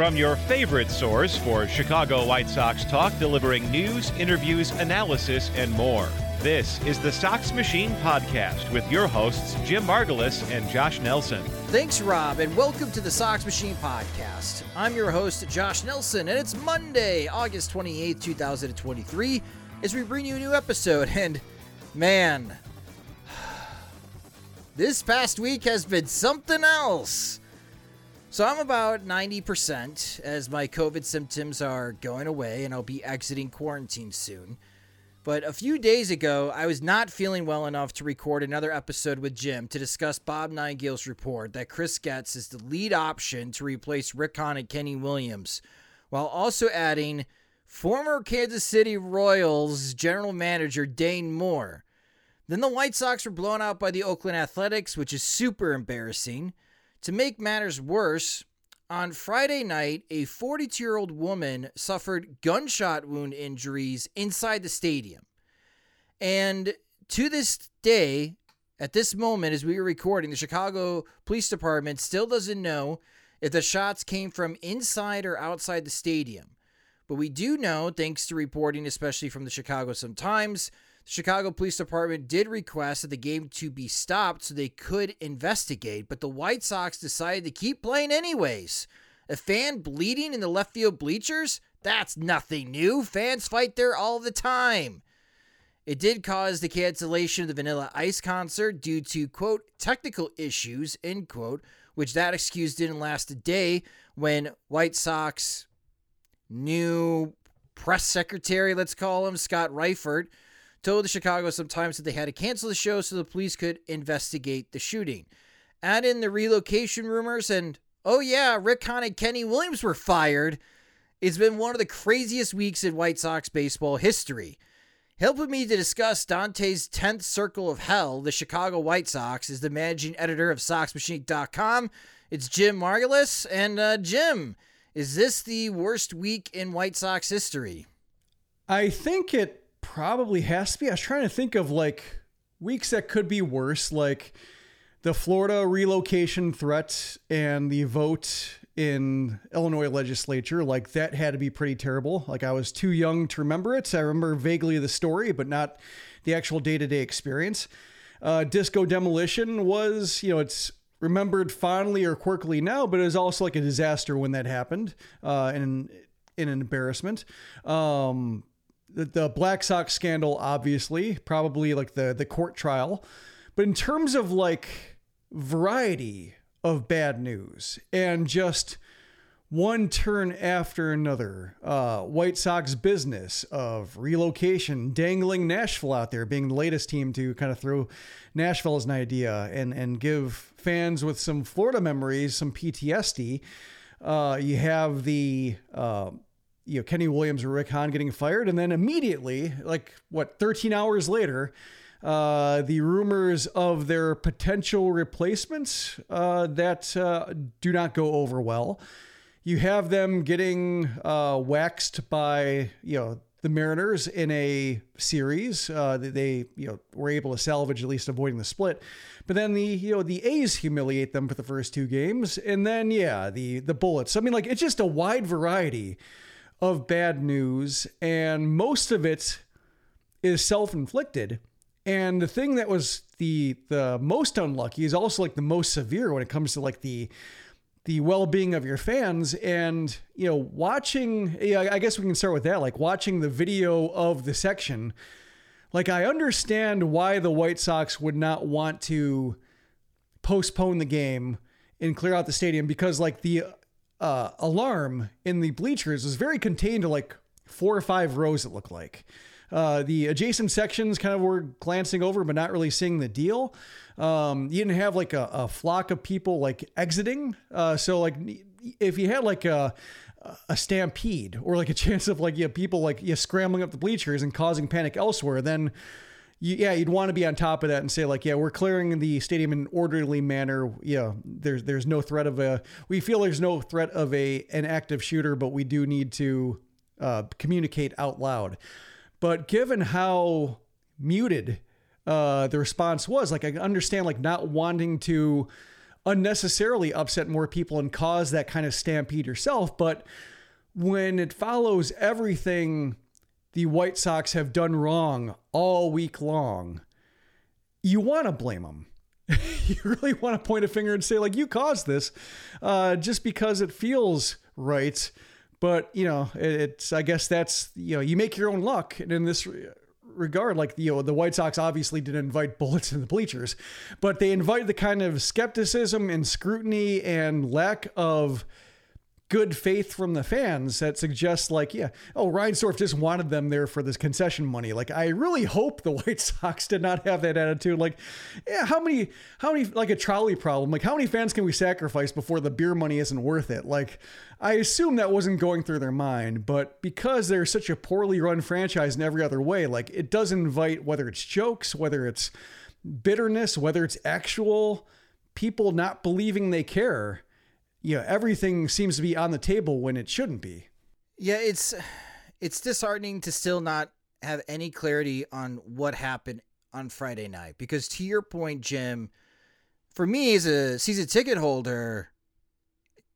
From your favorite source for Chicago White Sox talk, delivering news, interviews, analysis, and more. This is the Sox Machine Podcast with your hosts, Jim Margalus and Josh Nelson. Thanks, Rob, and welcome to the Sox Machine Podcast. I'm your host, Josh Nelson, and it's Monday, August 28th, 2023, as we bring you a new episode. And man, this past week has been something else. So I'm about 90% as my COVID symptoms are going away and I'll be exiting quarantine soon. But a few days ago, I was not feeling well enough to record another episode with Jim to discuss Bob Nightengale's report that Chris Getz is the lead option to replace Rick Hahn and Kenny Williams, while also adding former Kansas City Royals general manager Dayton Moore. Then the White Sox were blown out by the Oakland Athletics, which is super embarrassing. To make matters worse, on Friday night, a 42 year old woman suffered gunshot wound injuries inside the stadium. And to this day, at this moment, as we are recording, the Chicago Police Department still doesn't know if the shots came from inside or outside the stadium. But we do know, thanks to reporting, especially from the Chicago Sun Times, Chicago Police Department did request that the game to be stopped so they could investigate, but the White Sox decided to keep playing anyways. A fan bleeding in the left field bleachers? That's nothing new. Fans fight there all the time. It did cause the cancellation of the Vanilla Ice concert due to, quote, technical issues, end quote, which that excuse didn't last a day when White Sox new press secretary, let's call him, Scott Reifert, told the Chicago Sun-Times that they had to cancel the show so the police could investigate the shooting. Add in the relocation rumors, and oh yeah, Rick Hahn and Kenny Williams were fired. It's been one of the craziest weeks in White Sox baseball history. Helping me to discuss Dante's 10th Circle of Hell, the Chicago White Sox, is the managing editor of SoxMachine.com. It's Jim Margalus. And uh, Jim, is this the worst week in White Sox history? I think it probably has to be. I was trying to think of like weeks that could be worse, like the Florida relocation threat and the vote in Illinois legislature. Like that had to be pretty terrible. Like I was too young to remember it. I remember vaguely the story, but not the actual day to day experience. Uh, disco demolition was, you know, it's remembered fondly or quirkily now, but it was also like a disaster when that happened uh, and in an embarrassment. Um, the, the Black Sox scandal, obviously, probably like the the court trial, but in terms of like variety of bad news and just one turn after another. Uh, White Sox business of relocation, dangling Nashville out there, being the latest team to kind of throw Nashville as an idea and and give fans with some Florida memories some PTSD. Uh, you have the uh, you know Kenny Williams or Rick Hahn getting fired, and then immediately, like what, 13 hours later, uh, the rumors of their potential replacements uh, that uh, do not go over well. You have them getting uh, waxed by you know the Mariners in a series. Uh, they you know were able to salvage at least avoiding the split, but then the you know the A's humiliate them for the first two games, and then yeah the the Bullets. I mean like it's just a wide variety of bad news, and most of it is self inflicted. And the thing that was the the most unlucky is also like the most severe when it comes to like the the well-being of your fans and you know watching yeah i guess we can start with that like watching the video of the section like i understand why the white sox would not want to postpone the game and clear out the stadium because like the uh, alarm in the bleachers was very contained to like four or five rows it looked like uh, the adjacent sections kind of were glancing over, but not really seeing the deal. Um, you didn't have like a, a flock of people like exiting. Uh, so like if you had like a a stampede or like a chance of like yeah people like scrambling up the bleachers and causing panic elsewhere, then you, yeah, you'd want to be on top of that and say like, yeah, we're clearing the stadium in an orderly manner. Yeah, there's there's no threat of a. We feel there's no threat of a an active shooter, but we do need to uh, communicate out loud. But given how muted uh, the response was, like I understand like not wanting to unnecessarily upset more people and cause that kind of stampede yourself, but when it follows everything the White Sox have done wrong all week long, you want to blame them. you really want to point a finger and say like you caused this, uh, just because it feels right. But you know, it's I guess that's you know you make your own luck, and in this regard, like you know, the White Sox obviously didn't invite bullets in the bleachers, but they invited the kind of skepticism and scrutiny and lack of good faith from the fans that suggests like, yeah, oh, Reinsdorf just wanted them there for this concession money. Like, I really hope the White Sox did not have that attitude. Like, yeah, how many, how many, like a trolley problem, like how many fans can we sacrifice before the beer money isn't worth it? Like, I assume that wasn't going through their mind, but because they're such a poorly run franchise in every other way, like it does invite whether it's jokes, whether it's bitterness, whether it's actual people not believing they care you know, everything seems to be on the table when it shouldn't be. Yeah, it's it's disheartening to still not have any clarity on what happened on Friday night because to your point, Jim, for me as a season ticket holder,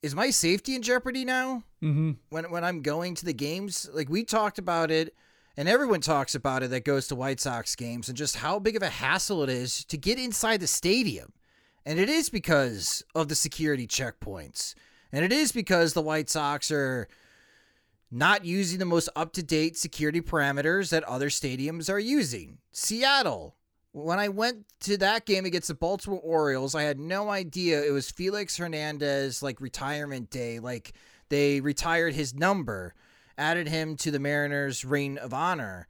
is my safety in jeopardy now? Mm-hmm. When when I'm going to the games, like we talked about it, and everyone talks about it that goes to White Sox games, and just how big of a hassle it is to get inside the stadium. And it is because of the security checkpoints. And it is because the White Sox are not using the most up to date security parameters that other stadiums are using. Seattle. When I went to that game against the Baltimore Orioles, I had no idea it was Felix Hernandez like retirement day. Like they retired his number, added him to the Mariners' reign of honor.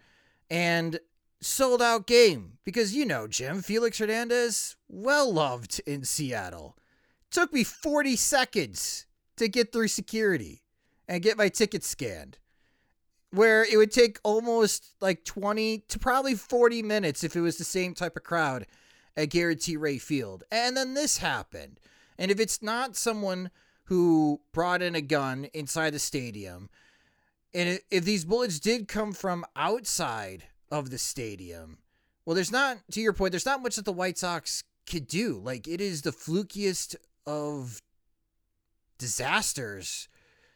And sold out game because you know, Jim, Felix Hernandez, well loved in Seattle. Took me 40 seconds to get through security and get my ticket scanned. Where it would take almost like 20 to probably 40 minutes if it was the same type of crowd at Guaranteed Rate Field. And then this happened. And if it's not someone who brought in a gun inside the stadium, and if these bullets did come from outside of the stadium. Well, there's not, to your point, there's not much that the White Sox could do. Like, it is the flukiest of disasters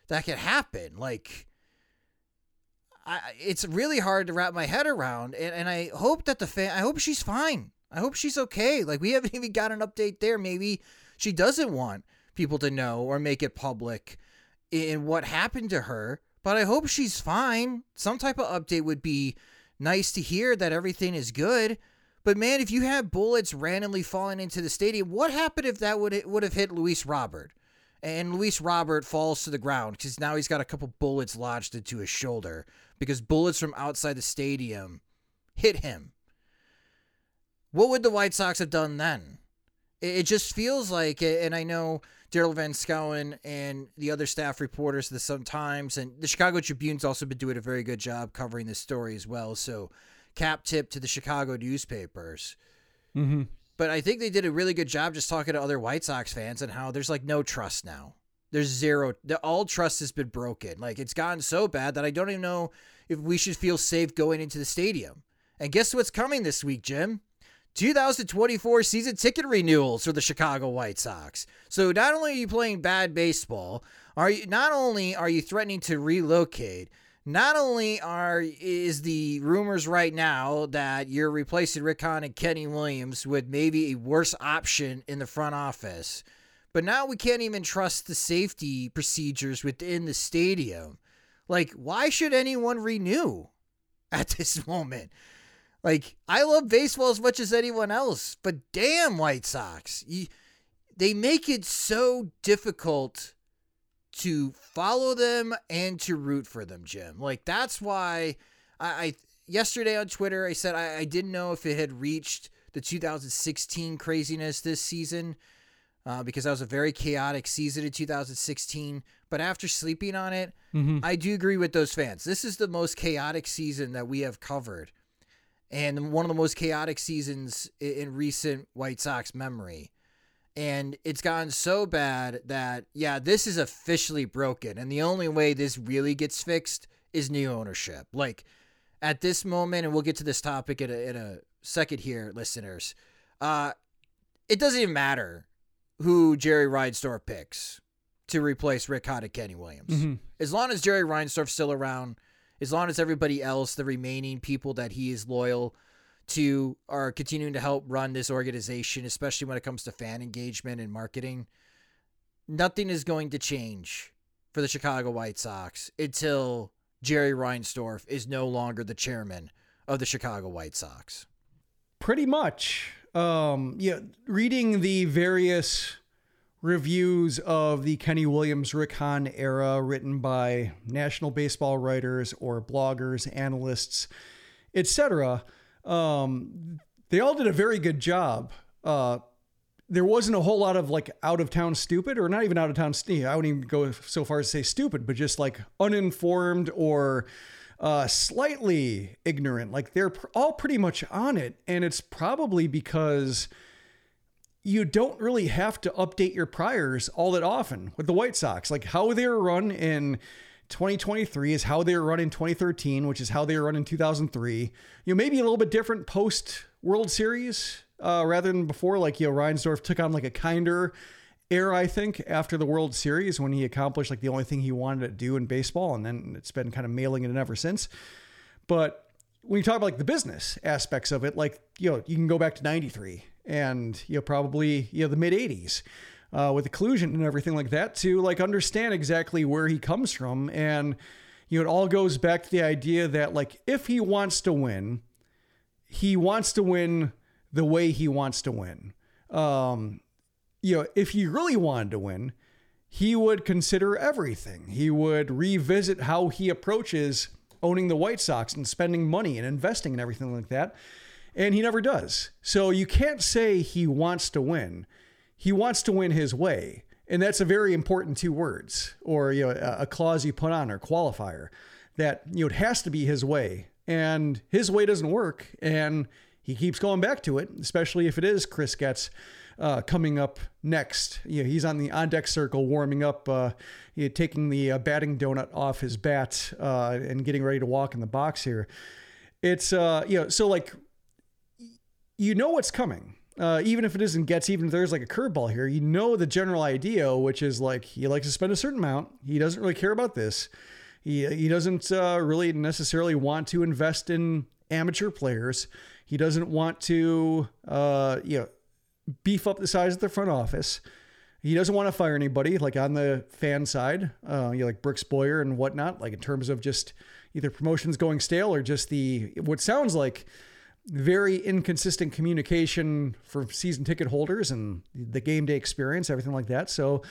that could happen. Like, I, it's really hard to wrap my head around. And, and I hope that the fan, I hope she's fine. I hope she's okay. Like, we haven't even got an update there. Maybe she doesn't want people to know or make it public in what happened to her. But I hope she's fine. Some type of update would be nice to hear that everything is good. But man, if you have bullets randomly falling into the stadium, what happened if that would would have hit Luis Robert? And Luis Robert falls to the ground because now he's got a couple bullets lodged into his shoulder because bullets from outside the stadium hit him. What would the White Sox have done then? It just feels like, it, and I know Daryl Van Schouwen and the other staff reporters of the Sun Times and the Chicago Tribune's also been doing a very good job covering this story as well. So, cap tip to the Chicago newspapers. Mm-hmm. But I think they did a really good job just talking to other White Sox fans and how there's like no trust now. There's zero. The, all trust has been broken. Like it's gotten so bad that I don't even know if we should feel safe going into the stadium. And guess what's coming this week, Jim? 2024 season ticket renewals for the Chicago White Sox. So not only are you playing bad baseball, are you not only are you threatening to relocate, not only are is the rumors right now that you're replacing Rick Hahn and Kenny Williams with maybe a worse option in the front office, but now we can't even trust the safety procedures within the stadium. Like, why should anyone renew at this moment? Like, I love baseball as much as anyone else, but damn, White Sox, you, they make it so difficult to follow them and to root for them, Jim. Like, that's why I, I yesterday on Twitter I said I, I didn't know if it had reached the 2016 craziness this season. Uh, because that was a very chaotic season in 2016. But after sleeping on it, Mm-hmm. I do agree with those fans. This is the most chaotic season that we have covered, and one of the most chaotic seasons in recent White Sox memory. And it's gotten so bad that, yeah, this is officially broken. And the only way this really gets fixed is new ownership. Like at this moment, and we'll get to this topic in a, in a second here, listeners. Uh, it doesn't even matter who Jerry Reinsdorf picks to replace Rick and Kenny Williams. Mm-hmm. As long as Jerry Reinsdorf's still around, as long as everybody else, the remaining people that he is loyal to, are continuing to help run this organization, especially when it comes to fan engagement and marketing, nothing is going to change for the Chicago White Sox until Jerry Reinsdorf is no longer the chairman of the Chicago White Sox. Pretty much. Um, yeah, reading the various reviews of the Kenny Williams Rick Hahn era written by national baseball writers or bloggers, analysts, etc. Um, they all did a very good job. Uh, there wasn't a whole lot of like out of town stupid or not even out of town. I wouldn't even go so far as to say stupid, but just like uninformed or uh, slightly ignorant. Like they're all pretty much on it. And it's probably because you don't really have to update your priors all that often with the White Sox. Like how they were run in 2023 is how they were run in 2013, which is how they were run in 2003. You know, maybe a little bit different post World Series uh, rather than before. Like, you know, Reinsdorf took on like a kinder air, I think, after the World Series when he accomplished like the only thing he wanted to do in baseball. And then it's been kind of mailing it in ever since. But when you talk about like the business aspects of it, like, you know, you can go back to 93 and, you know, probably, you know, the mid 80s uh, with the collusion and everything like that to like understand exactly where he comes from. And, you know, it all goes back to the idea that like if he wants to win, he wants to win the way he wants to win. Um, you know, if he really wanted to win, he would consider everything. He would revisit how he approaches owning the White Sox and spending money and investing and everything like that. And he never does. So you can't say he wants to win. He wants to win his way. And that's a very important two words or you know a- clause you put on or qualifier that you know it has to be his way. And his way doesn't work and he keeps going back to it, especially if it is Chris Getz uh, coming up next. You know, he's on the on deck circle, warming up, uh, you know, taking the uh, batting donut off his bat uh, and getting ready to walk in the box here. It's uh, you know, so like you know what's coming. Uh, even if it isn't Getz, even if there's like a curveball here, you know the general idea, which is like he likes to spend a certain amount. He doesn't really care about this. He he doesn't uh, really necessarily want to invest in amateur players. He doesn't want to uh, you know beef up the size of the front office. He doesn't want to fire anybody, like on the fan side, uh, you know, like Brooks Boyer and whatnot, like in terms of just either promotions going stale or just the what sounds like very inconsistent communication for season ticket holders and the game day experience, everything like that. So,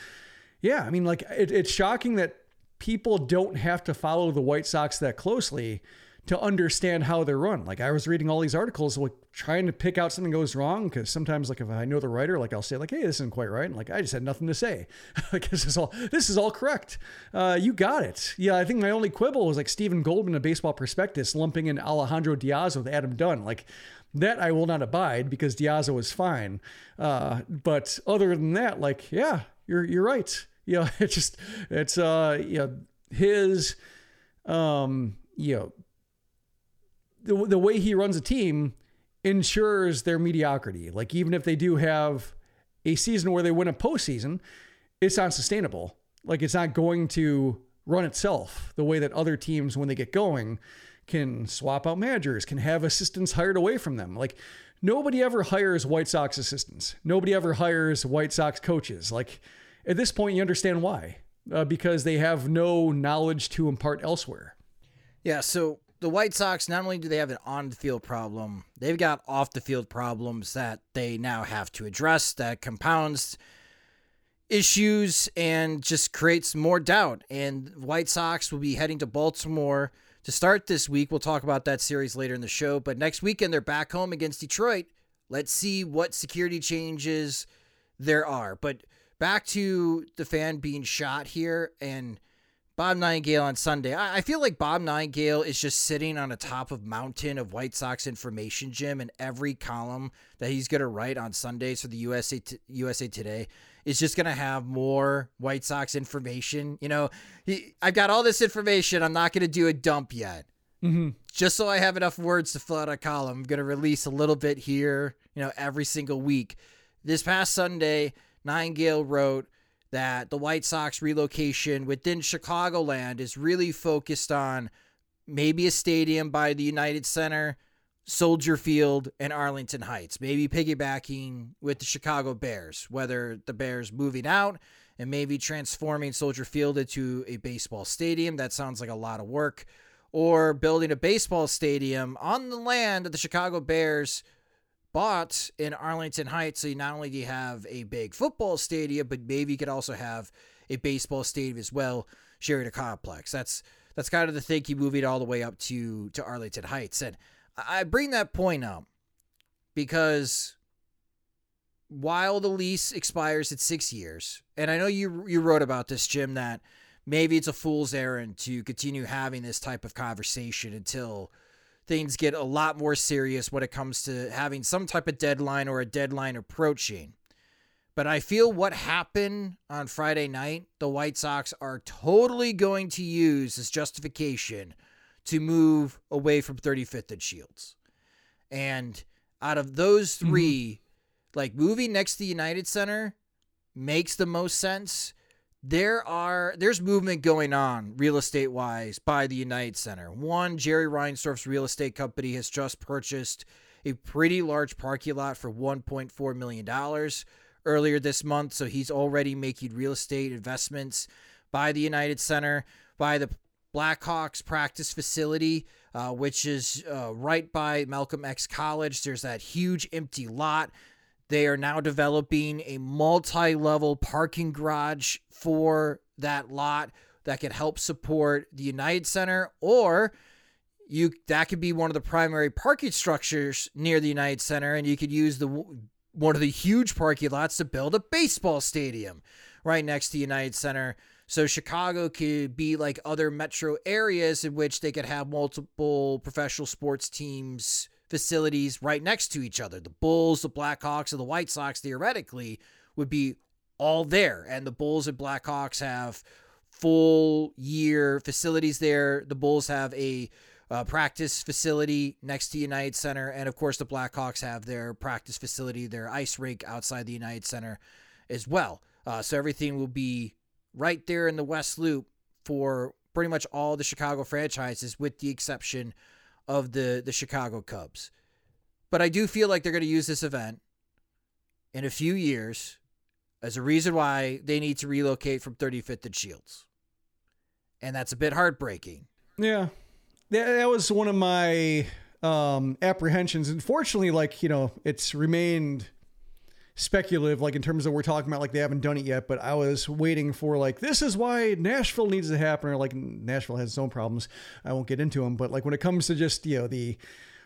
yeah, I mean, like it, it's shocking that people don't have to follow the White Sox that closely to understand how they're run. Like I was reading all these articles, like trying to pick out something goes wrong because sometimes, like if I know the writer, like I'll say, like, "Hey, this isn't quite right," and like I just had nothing to say. like this is all this is all correct. Uh, you got it. Yeah, I think my only quibble was like Steven Goldman of Baseball Prospectus lumping in Alejandro De Aza with Adam Dunn. Like that, I will not abide because De Aza was fine. Uh, but other than that, like, yeah, you're you're right. Yeah. it's just it's uh know his um you know the the way he runs a team ensures their mediocrity. Like even if they do have a season where they win a postseason, it's not sustainable. Like it's not going to run itself the way that other teams, when they get going, can swap out managers, can have assistants hired away from them. Like nobody ever hires White Sox assistants. Nobody ever hires White Sox coaches. Like at this point, you understand why. Uh, because they have no knowledge to impart elsewhere. Yeah, so the White Sox not only do they have an on the field problem, they've got off the field problems that they now have to address that compounds issues and just creates more doubt. And White Sox will be heading to Baltimore to start this week. We'll talk about that series later in the show. But next weekend, they're back home against Detroit. Let's see what security changes there are. But back to the fan being shot here and Bob Nightengale on Sunday. I, feel like Bob Nightengale is just sitting on a top of mountain of White Sox information, Jim, and every column that he's going to write on Sundays for the USA t- USA Today is just going to have more White Sox information. You know, he, I've got all this information. I'm not going to do a dump yet. Mm-hmm. Just so I have enough words to fill out a column, I'm going to release a little bit here, you know, every single week. This past Sunday, Nightengale wrote that the White Sox relocation within Chicagoland is really focused on maybe a stadium by the United Center, Soldier Field and Arlington Heights, maybe piggybacking with the Chicago Bears, whether the Bears moving out and maybe transforming Soldier Field into a baseball stadium. That sounds like a lot of work. Or building a baseball stadium on the land of the Chicago Bears bought in Arlington Heights. So not only do you have a big football stadium, but maybe you could also have a baseball stadium as well, sharing a complex. That's that's kind of the thing thinking moving all the way up to to Arlington Heights. And I bring that point up because while the lease expires at six years, and I know you you wrote about this, Jim, that maybe it's a fool's errand to continue having this type of conversation until things get a lot more serious when it comes to having some type of deadline or a deadline approaching. But I feel what happened on Friday night, the White Sox are totally going to use as justification to move away from 35th and Shields. And out of those mm-hmm. 3 mm-hmm. like moving next to the United Center makes the most sense. There are there's movement going on real estate wise by the United Center. One, Jerry Reinsdorf's real estate company has just purchased a pretty large parking lot for 1.4 million dollars earlier this month, so he's already making real estate investments by the United Center, by the Blackhawks practice facility, uh, which is uh, right by Malcolm X College. There's that huge empty lot. They are now developing a multi level parking garage for that lot that could help support the United Center or you that could be one of the primary parking structures near the United Center and you could use the one of the huge parking lots to build a baseball stadium right next to the United Center. So Chicago could be like other metro areas in which they could have multiple professional sports teams facilities right next to each other. The Bulls, the Blackhawks, and the White Sox theoretically would be all there. And the Bulls and Blackhawks have full year facilities there. The Bulls have a uh, practice facility next to United Center. And of course, the Blackhawks have their practice facility, their ice rink outside the United Center as well. Uh, so everything will be right there in the West Loop for pretty much all the Chicago franchises, with the exception of the, the Chicago Cubs. But I do feel like they're going to use this event in a few years as a reason why they need to relocate from 35th and Shields. And that's a bit heartbreaking. Yeah. That was one of my um, apprehensions. Unfortunately, like, you know, it's remained speculative, like in terms of we're talking about like they haven't done it yet, but I was waiting for like this is why Nashville needs to happen, or like Nashville has its own problems. I won't get into them, but like when it comes to just you know the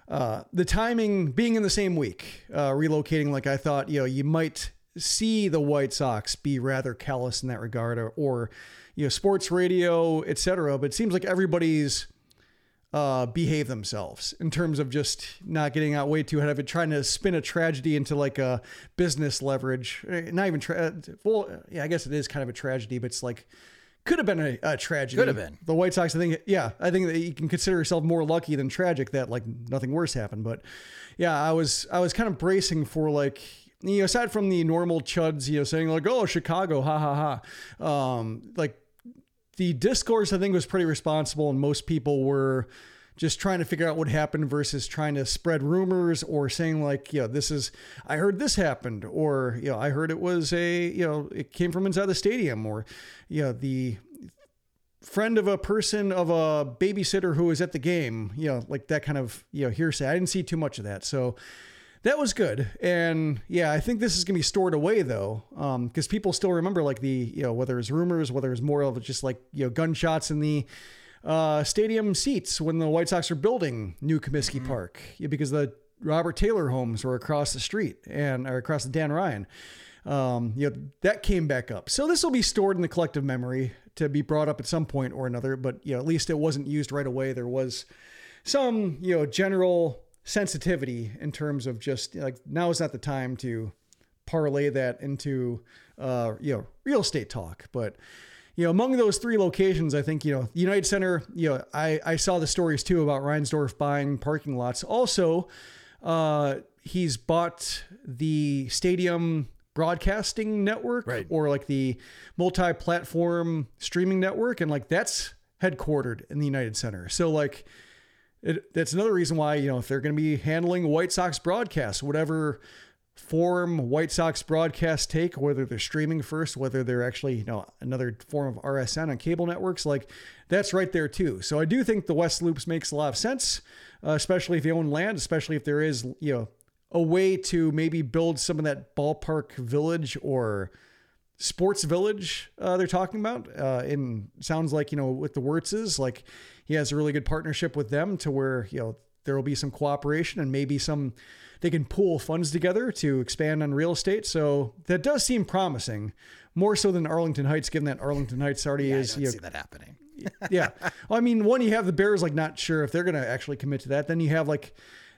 uh, the timing being in the same week, uh, relocating, like I thought, you know, you might see the White Sox be rather callous in that regard, or, or you know, sports radio, etc. But it seems like everybody's uh, behave themselves in terms of just not getting out way too ahead of it, trying to spin a tragedy into like a business leverage. Eh, Not even tra- well, yeah, I guess it is kind of a tragedy, but it's like could have been a, a tragedy. Could have been. The White Sox, I think, yeah, I think that you can consider yourself more lucky than tragic that like nothing worse happened. But yeah, I was I was kind of bracing for like you know aside from the normal chuds, you know, saying like oh Chicago, ha ha ha, um, like the discourse I think was pretty responsible, and most people were just trying to figure out what happened versus trying to spread rumors or saying like, you know, this is I heard this happened, or you know, I heard it was a you know it came from inside the stadium, or you know the friend of a person of a babysitter who was at the game, you know, like that kind of you know hearsay. I didn't see too much of that, so that was good. And yeah, I think this is going to be stored away though, because people still remember like the, you know, whether it's rumors, whether it's more of just like, you know, gunshots in the uh, stadium seats when the White Sox are building New Comiskey Park, yeah, because the Robert Taylor homes were across the street and or across the Dan Ryan. Um, you know, that came back up. So this will be stored in the collective memory to be brought up at some point or another, but you know, at least it wasn't used right away. There was some, you know, general sensitivity in terms of just like now is not the time to parlay that into uh, you know real estate talk. But you know among those three locations i think you know united center you know i i saw the stories too about reinsdorf buying parking lots. Also uh he's bought the stadium broadcasting network Right. or like the multi-platform streaming network and like that's headquartered in the united center. So like it, that's another reason why you know if they're going to be handling White Sox broadcasts, whatever form White Sox broadcasts take, whether they're streaming first, whether they're actually you know another form of RSN on cable networks, like that's right there too. So I do think the West Loops makes a lot of sense, uh, especially if you own land, especially if there is you know a way to maybe build some of that ballpark village or sports village uh, they're talking about. Uh, and sounds like, you know, with the Wirtzes, like he has a really good partnership with them to where, you know, there will be some cooperation and maybe some, they can pool funds together to expand on real estate. So that does seem promising more so than Arlington Heights, given that Arlington Heights already I is, don't you know, see that happening. yeah. Well, I mean, one, you have the Bears like not sure if they're going to actually commit to that. Then you have like,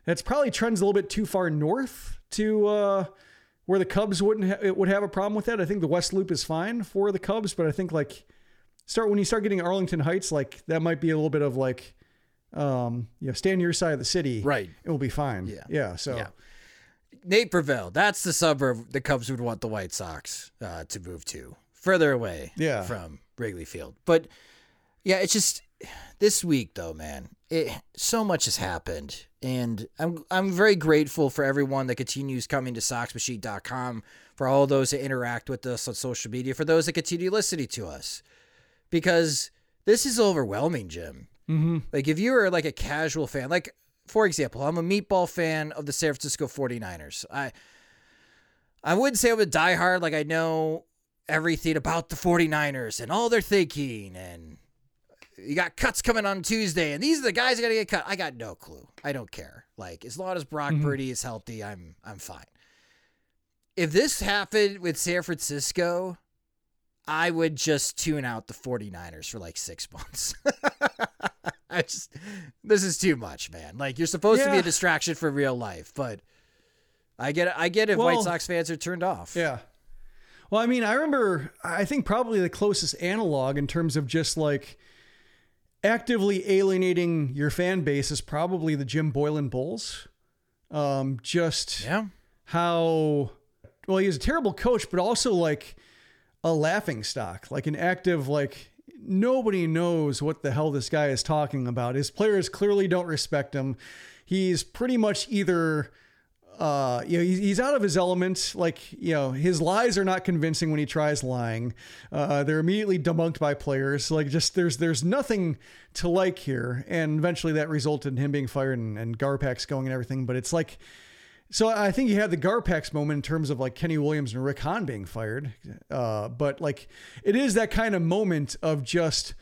that's probably trends a little bit too far north to, uh, where the Cubs wouldn't ha- it would have a problem with that. I think the West Loop is fine for the Cubs, but I think like start when you start getting Arlington Heights, like that might be a little bit of like, um, you know, stay on your side of the city, Right. It will be fine. Yeah. yeah. So Yeah. Naperville, that's the suburb the Cubs would want the White Sox uh, to move to, further away Yeah. from Wrigley Field. But yeah, it's just this week though, man. It so much has happened, and I'm I'm very grateful for everyone that continues coming to SoxMachine.com, for all those that interact with us on social media, for those that continue listening to us, because this is overwhelming, Jim. mm-hmm. Like if you were like a casual fan, like for example, I'm a meatball fan of the San Francisco 49ers. I I wouldn't say I'm a diehard, like I know everything about the 49ers and all they're thinking and you got cuts coming on Tuesday and these are the guys that gotta get cut. I got no clue. I don't care. Like as long as Brock Mhm. Purdy is healthy, I'm I'm fine. If this happened with San Francisco, I would just tune out the 49ers for like six months. I just, this is too much, man. Like you're supposed to be a distraction for real life, but I get it. I get if Well, White Sox fans are turned off. Yeah. Well, I mean, I remember, I think probably the closest analog in terms of just like actively alienating your fan base is probably the Jim Boylan Bulls. Um, just Yeah. how, well, he's a terrible coach, but also like a laughing stock, like an active, like, nobody knows what the hell this guy is talking about. His players clearly don't respect him. He's pretty much either uh, you know, he's, out of his element. Like, you know, his lies are not convincing when he tries lying. Uh, they're immediately debunked by players. Like, just there's there's nothing to like here. And eventually that resulted in him being fired and, and Garpax going and everything. But it's like, so I think you had the Garpax moment in terms of like Kenny Williams and Rick Hahn being fired. Uh, but like, it is that kind of moment of just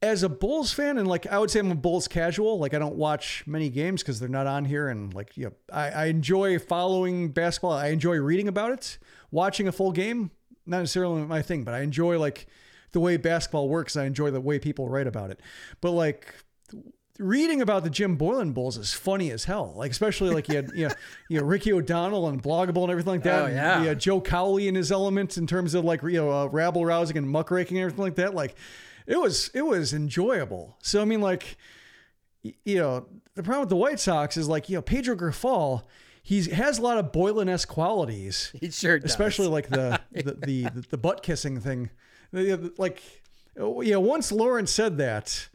as a Bulls fan, and like I would say I'm a Bulls casual. Like I don't watch many games because they're not on here, and like you know, I, I enjoy following basketball. I enjoy reading about it. Watching a full game, not necessarily my thing, but I enjoy like the way basketball works. I enjoy the way people write about it. But like reading about the Jim Boylan Bulls is funny as hell. Like especially like you had you know, you know Ricky O'Donnell and Blog a Bull and everything like that. Oh, And yeah. you had Joe Cowley in his element in terms of like you know uh, rabble rousing and muckraking and everything like that. Like it was it was enjoyable. So I mean like you know the problem with the White Sox is like you know Pedro Grifol. He has a lot of Boylan esque qualities He sure does. especially like the the, the the butt kissing thing The- like yeah once laurence said that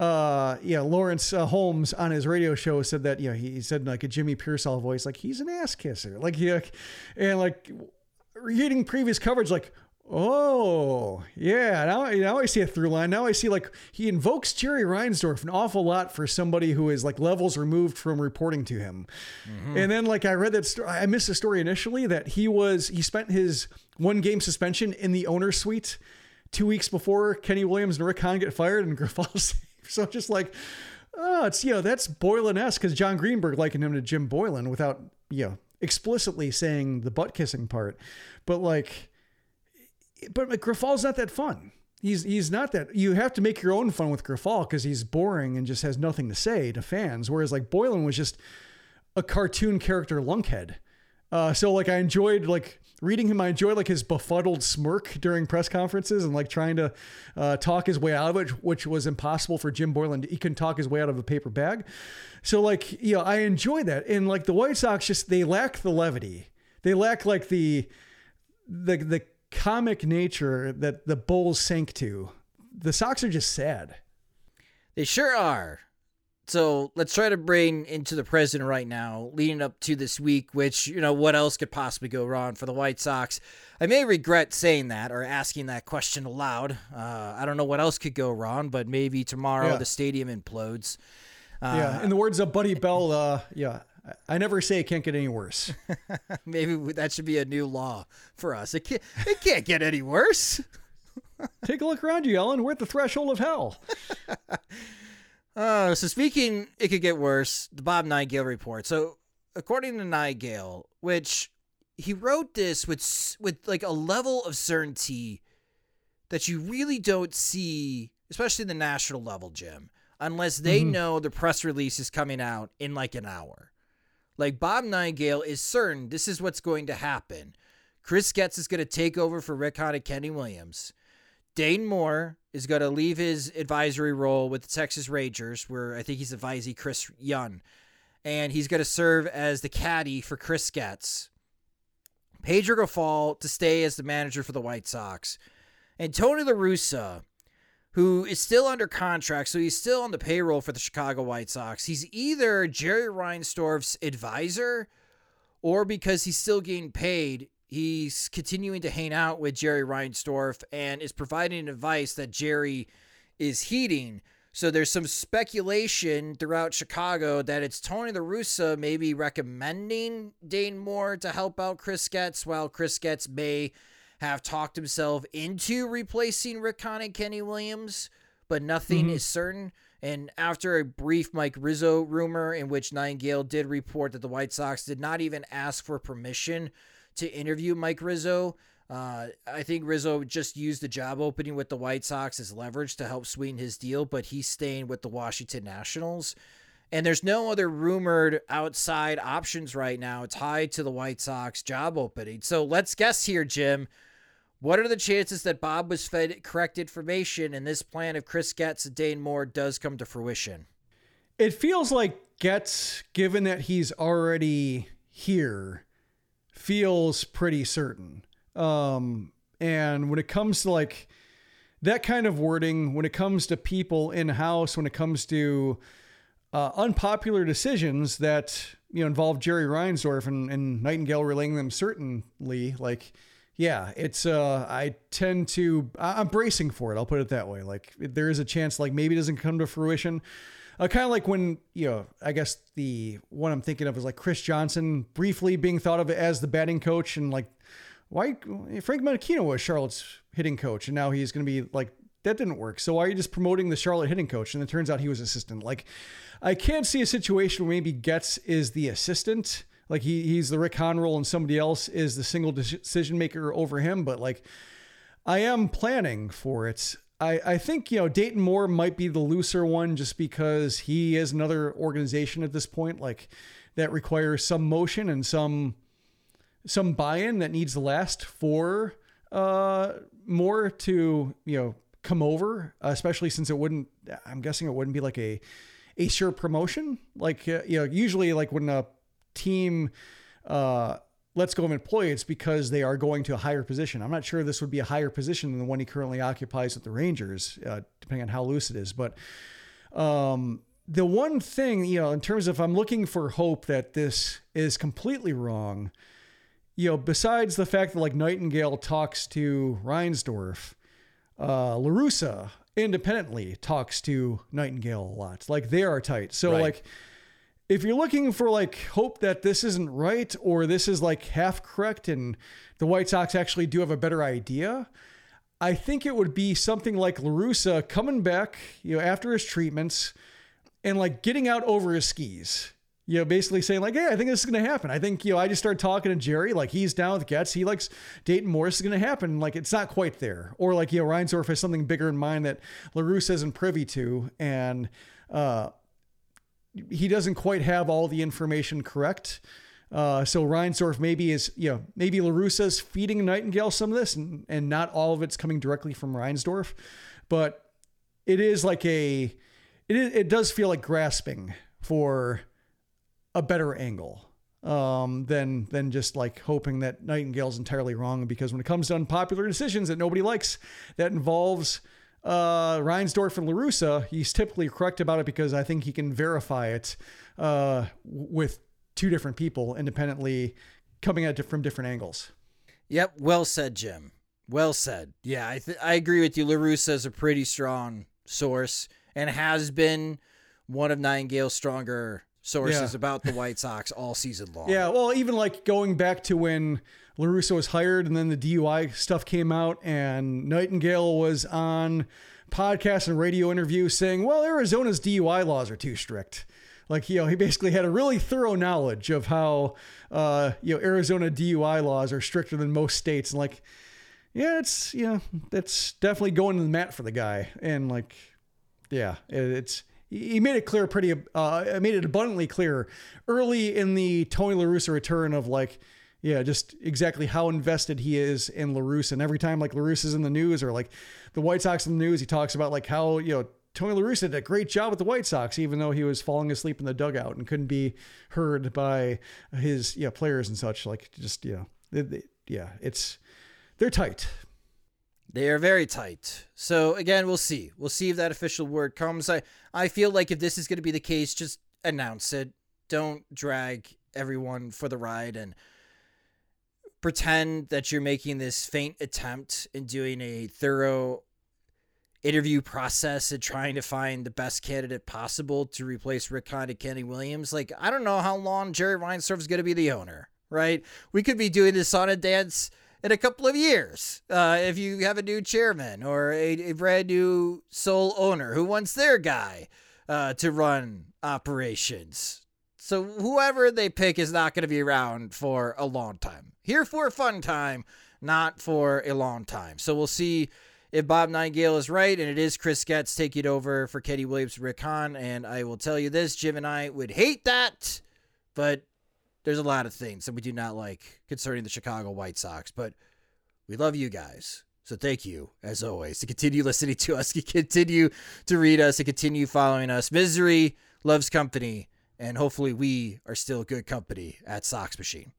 uh yeah laurence uh, holmes on his radio show said that you know he said in like a jimmy piersall voice like he's an ass kisser like yeah and like reading previous coverage like oh yeah. Now, now i see a through line. Now i see like he invokes jerry reinsdorf an awful lot for somebody who is like levels removed from reporting to him. Mm-hmm. And then like i read that story i missed the story initially that he was he spent his one game suspension in the owner suite two weeks before kenny williams and rick hahn get fired and Grifol so just like oh it's you know that's boylan-esque because jon greenberg likened him to jim boylan without you know explicitly saying the butt kissing part. But like but like, Grifol's not that fun. He's he's not that. You have to make your own fun with Grifol because he's boring and just has nothing to say to fans. Whereas like Boylan was just a cartoon character lunkhead. Uh, so like I enjoyed like reading him. I enjoyed like his befuddled smirk during press conferences and like trying to uh, talk his way out of it, which was impossible for Jim Boylan. He couldn't talk his way out of a paper bag. So like you know I enjoy that. And like the White Sox just they lack the levity. They lack like the the the comic nature that the Bulls sank to. The Sox are just sad. They sure are. So let's try to bring into the present right now, leading up to this week, which, you know, what else could possibly go wrong for the White Sox? I may regret saying that or asking that question aloud. Uh, I don't know what else could go wrong, but maybe tomorrow Yeah. the stadium implodes. yeah. In the words of Buddy Bell, uh, yeah, I never say it can't get any worse. Maybe that should be a new law for us. It can't, it can't get any worse. Take a look around you, Ellen. We're at the threshold of hell. Uh, so speaking, it could get worse. The Bob Nightengale report. So according to Nightengale, which he wrote this with with like a level of certainty that you really don't see, especially the national level, Jim, unless they know the press release is coming out in like an hour. Like Bob Nightengale is certain this is what's going to happen. Chris Getz is going to take over for Rick Hahn and Kenny Williams. Dayton Moore is going to leave his advisory role with the Texas Rangers, where I think he's advising Chris Young, and he's going to serve as the caddy for Chris Getz. Pedro Grifol to stay as the manager for the White Sox, and Tony La Russa, who is still under contract, so he's still on the payroll for the Chicago White Sox. He's either Jerry Reinsdorf's advisor, or because he's still getting paid, he's continuing to hang out with Jerry Reinsdorf and is providing advice that Jerry is heeding. So there's some speculation throughout Chicago that it's Tony La Russa maybe recommending Dayton Moore to help out Chris Getz, while Chris Getz may have talked himself into replacing Rick Hahn and Kenny Williams, but nothing is certain. And after a brief Mike Rizzo rumor in which Nightengale did report that the White Sox did not even ask for permission to interview Mike Rizzo, uh, I think Rizzo just used the job opening with the White Sox as leverage to help sweeten his deal, but he's staying with the Washington Nationals. And there's no other rumored outside options right now tied to the White Sox job opening. So let's guess here, Jim. What are the chances that Bob was fed correct information and this plan of Chris Getz and Dayton Moore does come to fruition? It feels like Getz, given that he's already here, feels pretty certain. Um, and when it comes to like that kind of wording, when it comes to people in house, when it comes to uh, unpopular decisions that you know involve Jerry Reinsdorf and, and Nightengale relaying them certainly, like yeah, it's uh I tend to I'm bracing for it. I'll put it that way. Like there is a chance like maybe it doesn't come to fruition. Uh, kind of like when you know, I guess the one I'm thinking of is like Chris Johnson briefly being thought of as the batting coach, and like why Frank Menechino was Charlotte's hitting coach, and now he's going to be like that didn't work. So why are you just promoting the Charlotte hitting coach? And it turns out he was assistant. Like I can't see a situation where maybe Getz is the assistant, like he he's the Rick Hahn role, and somebody else is the single decision maker over him. But like I am planning for it. I, I think you know Dayton Moore might be the looser one just because he is another organization at this point like that requires some motion and some some buy-in that needs to last for uh more to you know come over especially since it wouldn't I'm guessing it wouldn't be like a a sure promotion like uh, you know usually like when a team uh let's go and employ it's because they are going to a higher position. I'm not sure this would be a higher position than the one he currently occupies with the Rangers, uh, depending on how loose it is. But um, the one thing, you know, in terms of I'm looking for hope that this is completely wrong, you know, besides the fact that like Nightengale talks to Reinsdorf, uh, LaRussa independently talks to Nightengale a lot. Like they are tight. So right. like if you're looking for like hope that this isn't right or this is like half correct and the White Sox actually do have a better idea, I think it would be something like LaRussa coming back, you know, after his treatments and like getting out over his skis. You know, basically saying like, "Hey, I think this is going to happen." I think you know, I just started talking to Jerry, like he's down with Getz. He likes Dayton Moore's is going to happen. Like it's not quite there, or like you know, Reinsdorf has something bigger in mind that LaRussa isn't privy to, and uh, he doesn't quite have all the information correct. Uh, so Reinsdorf maybe is, you know, maybe LaRussa's feeding Nightengale some of this and, and not all of it's coming directly from Reinsdorf, but it is like a, it, is, it does feel like grasping for a better angle um, than than just like hoping that Nightengale's entirely wrong. Because when it comes to unpopular decisions that nobody likes, that involves uh, Reinsdorf and LaRussa, he's typically correct about it because I think he can verify it uh, with two different people independently coming at it from different angles. Yep, well said, Jim. Well said. Yeah, I th- I agree with you. LaRussa is a pretty strong source and has been one of Nightengale's stronger sources yeah. about the White Sox all season long. Yeah, well, even like going back to when LaRussa was hired and then the DUI stuff came out and Nightengale was on podcast and radio interview saying, well, Arizona's DUI laws are too strict. Like, you know, he basically had a really thorough knowledge of how, uh, you know, Arizona DUI laws are stricter than most states. And like, yeah, it's, you know, that's definitely going to the mat for the guy. And like, yeah, it's, he made it clear pretty, uh, made it abundantly clear early in the Tony LaRussa return of like, yeah, just exactly how invested he is in LaRussa. And every time like LaRussa is in the news or like the White Sox in the news, he talks about like how, you know, Tony LaRussa did a great job with the White Sox, even though he was falling asleep in the dugout and couldn't be heard by his yeah, players and such. Like just, you know, yeah, it's, they're tight. They are very tight. So again, we'll see. We'll see if that official word comes. I, I feel like if this is going to be the case, just announce it. Don't drag everyone for the ride and pretend that you're making this faint attempt in doing a thorough interview process and trying to find the best candidate possible to replace Rick Hahn and Kenny Williams. Like, I don't know how long Jerry Reinsdorf is going to be the owner, right? We could be doing this on a dance in a couple of years uh, if you have a new chairman or a, a, brand new sole owner who wants their guy uh, to run operations. So whoever they pick is not going to be around for a long time. Here for a fun time, not for a long time. So we'll see if Bob Nightengale is right, and it is Chris Getz taking over for Kenny Williams Rick Hahn. And I will tell you this, Jim and I would hate that, but there's a lot of things that we do not like concerning the Chicago White Sox. But we love you guys. So thank you, as always, to continue listening to us, to continue to read us, to continue following us. Misery loves company and hopefully we are still good company at Sox Machine.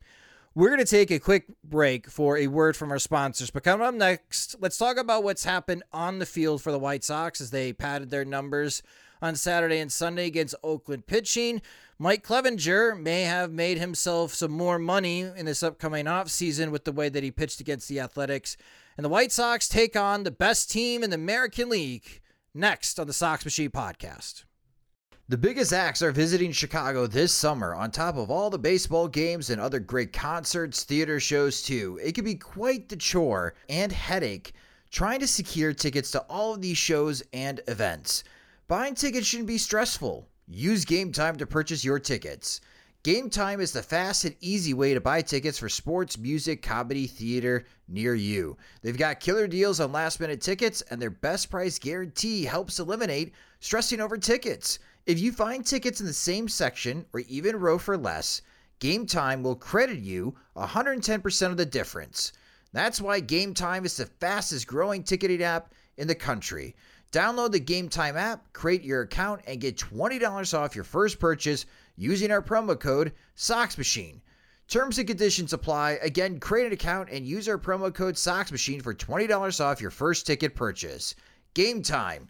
We're going to take a quick break for a word from our sponsors. But coming up next, let's talk about what's happened on the field for the White Sox as they padded their numbers on Saturday and Sunday against Oakland pitching. Mike Clevinger may have made himself some more money in this upcoming offseason with the way that he pitched against the Athletics. And the White Sox take on the best team in the American League next on the Sox Machine podcast. The biggest acts are visiting Chicago this summer, on top of all the baseball games and other great concerts, theater shows, too. It can be quite the chore and headache trying to secure tickets to all of these shows and events. Buying tickets shouldn't be stressful. Use Game Time to purchase your tickets. Game Time is the fast and easy way to buy tickets for sports, music, comedy, theater near you. They've got killer deals on last minute tickets, and their best price guarantee helps eliminate stressing over tickets. If you find tickets in the same section or even row for less, Game Time will credit you 110% of the difference. That's why Game Time is the fastest growing ticketing app in the country. Download the Game Time app, create your account, and get $20 off your first purchase using our promo code SOXMachine. Terms and conditions apply. Again, create an account and use our promo code SOXMachine for $20 off your first ticket purchase. Game time.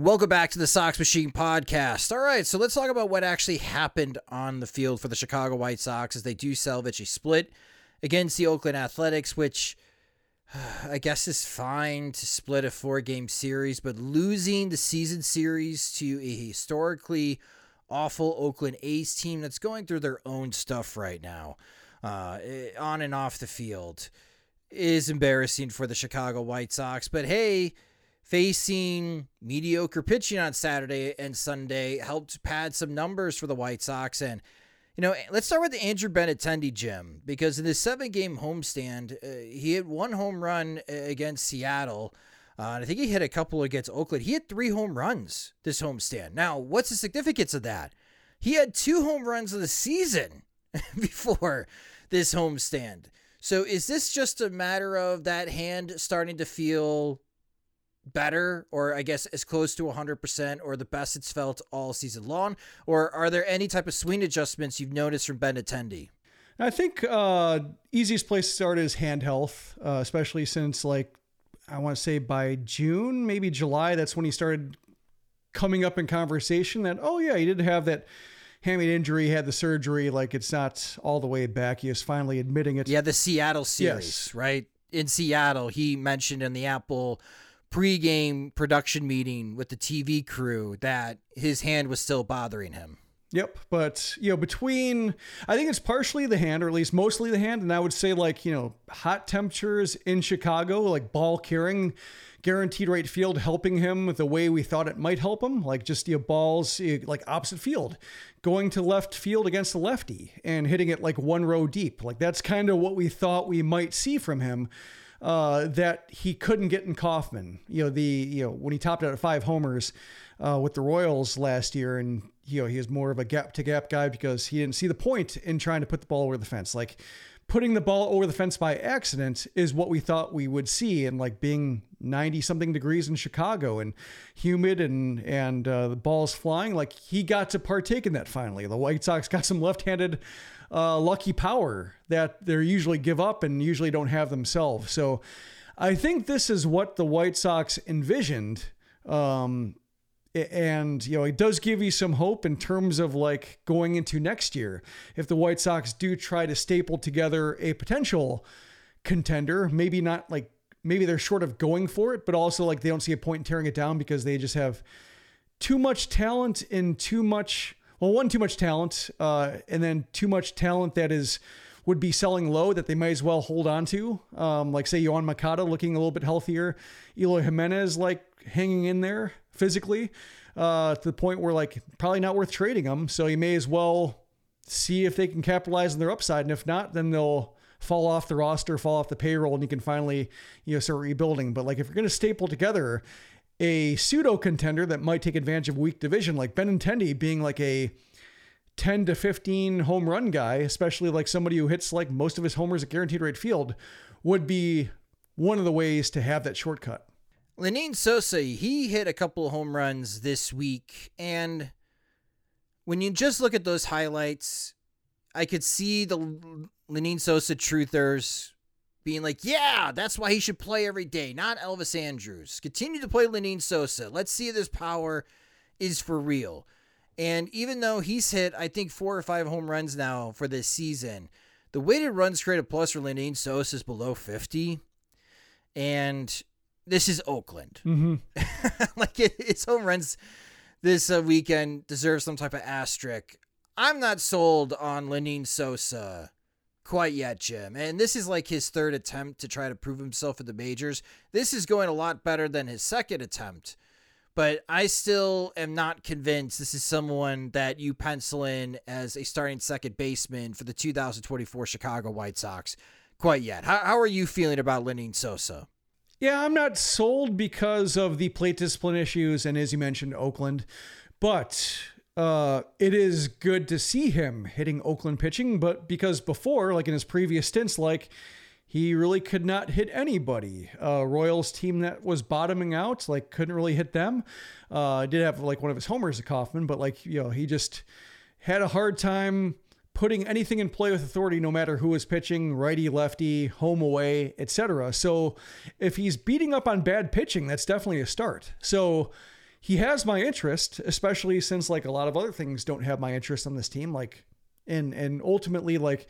Welcome back to the Sox Machine podcast. All right, so let's talk about what actually happened on the field for the Chicago White Sox as they do salvage a split against the Oakland Athletics, which I guess is fine to split a four game series, but losing the season series to a historically awful Oakland A's team that's going through their own stuff right now, uh, on and off the field, is embarrassing for the Chicago White Sox. But hey, facing mediocre pitching on Saturday and Sunday helped pad some numbers for the White Sox. And, you know, let's start with the Andrew Benintendi, Jim, because in this seven game homestand, uh, he had one home run against Seattle. Uh, and I think he hit a couple against Oakland. He had three home runs this homestand. Now, what's the significance of that? He had two home runs of the season before this homestand. So is this just a matter of that hand starting to feel better or I guess as close to 100% or the best it's felt all season long? Or are there any type of swing adjustments you've noticed from Benintendi? I think uh, easiest place to start is hand health, uh, especially since like I want to say by June, maybe July, that's when he started coming up in conversation that oh yeah, he did have that hamate injury, had the surgery, like it's not all the way back. He is finally admitting it. Yeah, the Seattle series, yes. right? In Seattle, he mentioned in the Apple pregame production meeting with the TV crew that his hand was still bothering him. Yep, but you know, between I think it's partially the hand, or at least mostly the hand, and I would say like you know, hot temperatures in Chicago, like ball carrying, Guaranteed Rate Field helping him the way we thought it might help him, like just you know, balls eh, like opposite field, going to left field against the lefty and hitting it like one row deep, like that's kind of what we thought we might see from him uh, that he couldn't get in Kauffman. You know, the you know when he topped out at five homers uh, with the Royals last year, and you know he was more of a gap to gap guy because he didn't see the point in trying to put the ball over the fence. Like putting the ball over the fence by accident is what we thought we would see, and like being 90 something degrees in Chicago and humid and and uh, the balls flying. Like he got to partake in that finally. The White Sox got some left-handed uh, lucky power that they usually give up and usually don't have themselves. So I think this is what the White Sox envisioned. Um, and you know it does give you some hope in terms of like going into next year if the white sox do try to staple together a potential contender maybe not like maybe they're short of going for it but also like they don't see a point in tearing it down because they just have too much talent and too much well, one too much talent, uh, and then too much talent that is would be selling low that they might as well hold on to. Um, like say Yoan Moncada looking a little bit healthier, Eloy Jimenez like hanging in there physically uh, to the point where like probably not worth trading them. So you may as well see if they can capitalize on their upside. And if not, then they'll fall off the roster, fall off the payroll, and you can finally, you know, start rebuilding. But like if you're going to staple together a pseudo contender that might take advantage of weak division, like Benintendi being like a 10 to 15 home run guy, especially like somebody who hits like most of his homers at guaranteed rate field, would be one of the ways to have that shortcut. Lenyn Sosa, he hit a couple of home runs this week. And when you just look at those highlights, I could see the Lenyn Sosa truthers being like, yeah, that's why he should play every day, not Elvis Andrus. Continue to play Lenyn Sosa. Let's see if this power is for real. And even though he's hit, I think, four or five home runs now for this season, the weighted runs created plus for Lenyn Sosa is below 50. And this is Oakland. Mm-hmm. like it, its home runs this uh, weekend deserve some type of asterisk. I'm not sold on Lenyn Sosa quite yet, Jim. And this is like his third attempt to try to prove himself at the majors. This is going a lot better than his second attempt. But I still am not convinced this is someone that you pencil in as a starting second baseman for the 2024 Chicago White Sox quite yet. How, how are you feeling about Lenyn Sosa? Yeah, I'm not sold because of the plate discipline issues and, as you mentioned, Oakland. But uh, it is good to see him hitting Oakland pitching. But because before, like in his previous stints, like he really could not hit anybody. Uh, Royals team that was bottoming out, like couldn't really hit them. Uh, did have like one of his homers at Kauffman, but like you know he just had a hard time putting anything in play with authority, no matter who was pitching, righty, lefty, home, away, etc. So if he's beating up on bad pitching, that's definitely a start. So he has my interest, especially since like a lot of other things don't have my interest on this team. Like, and and ultimately, like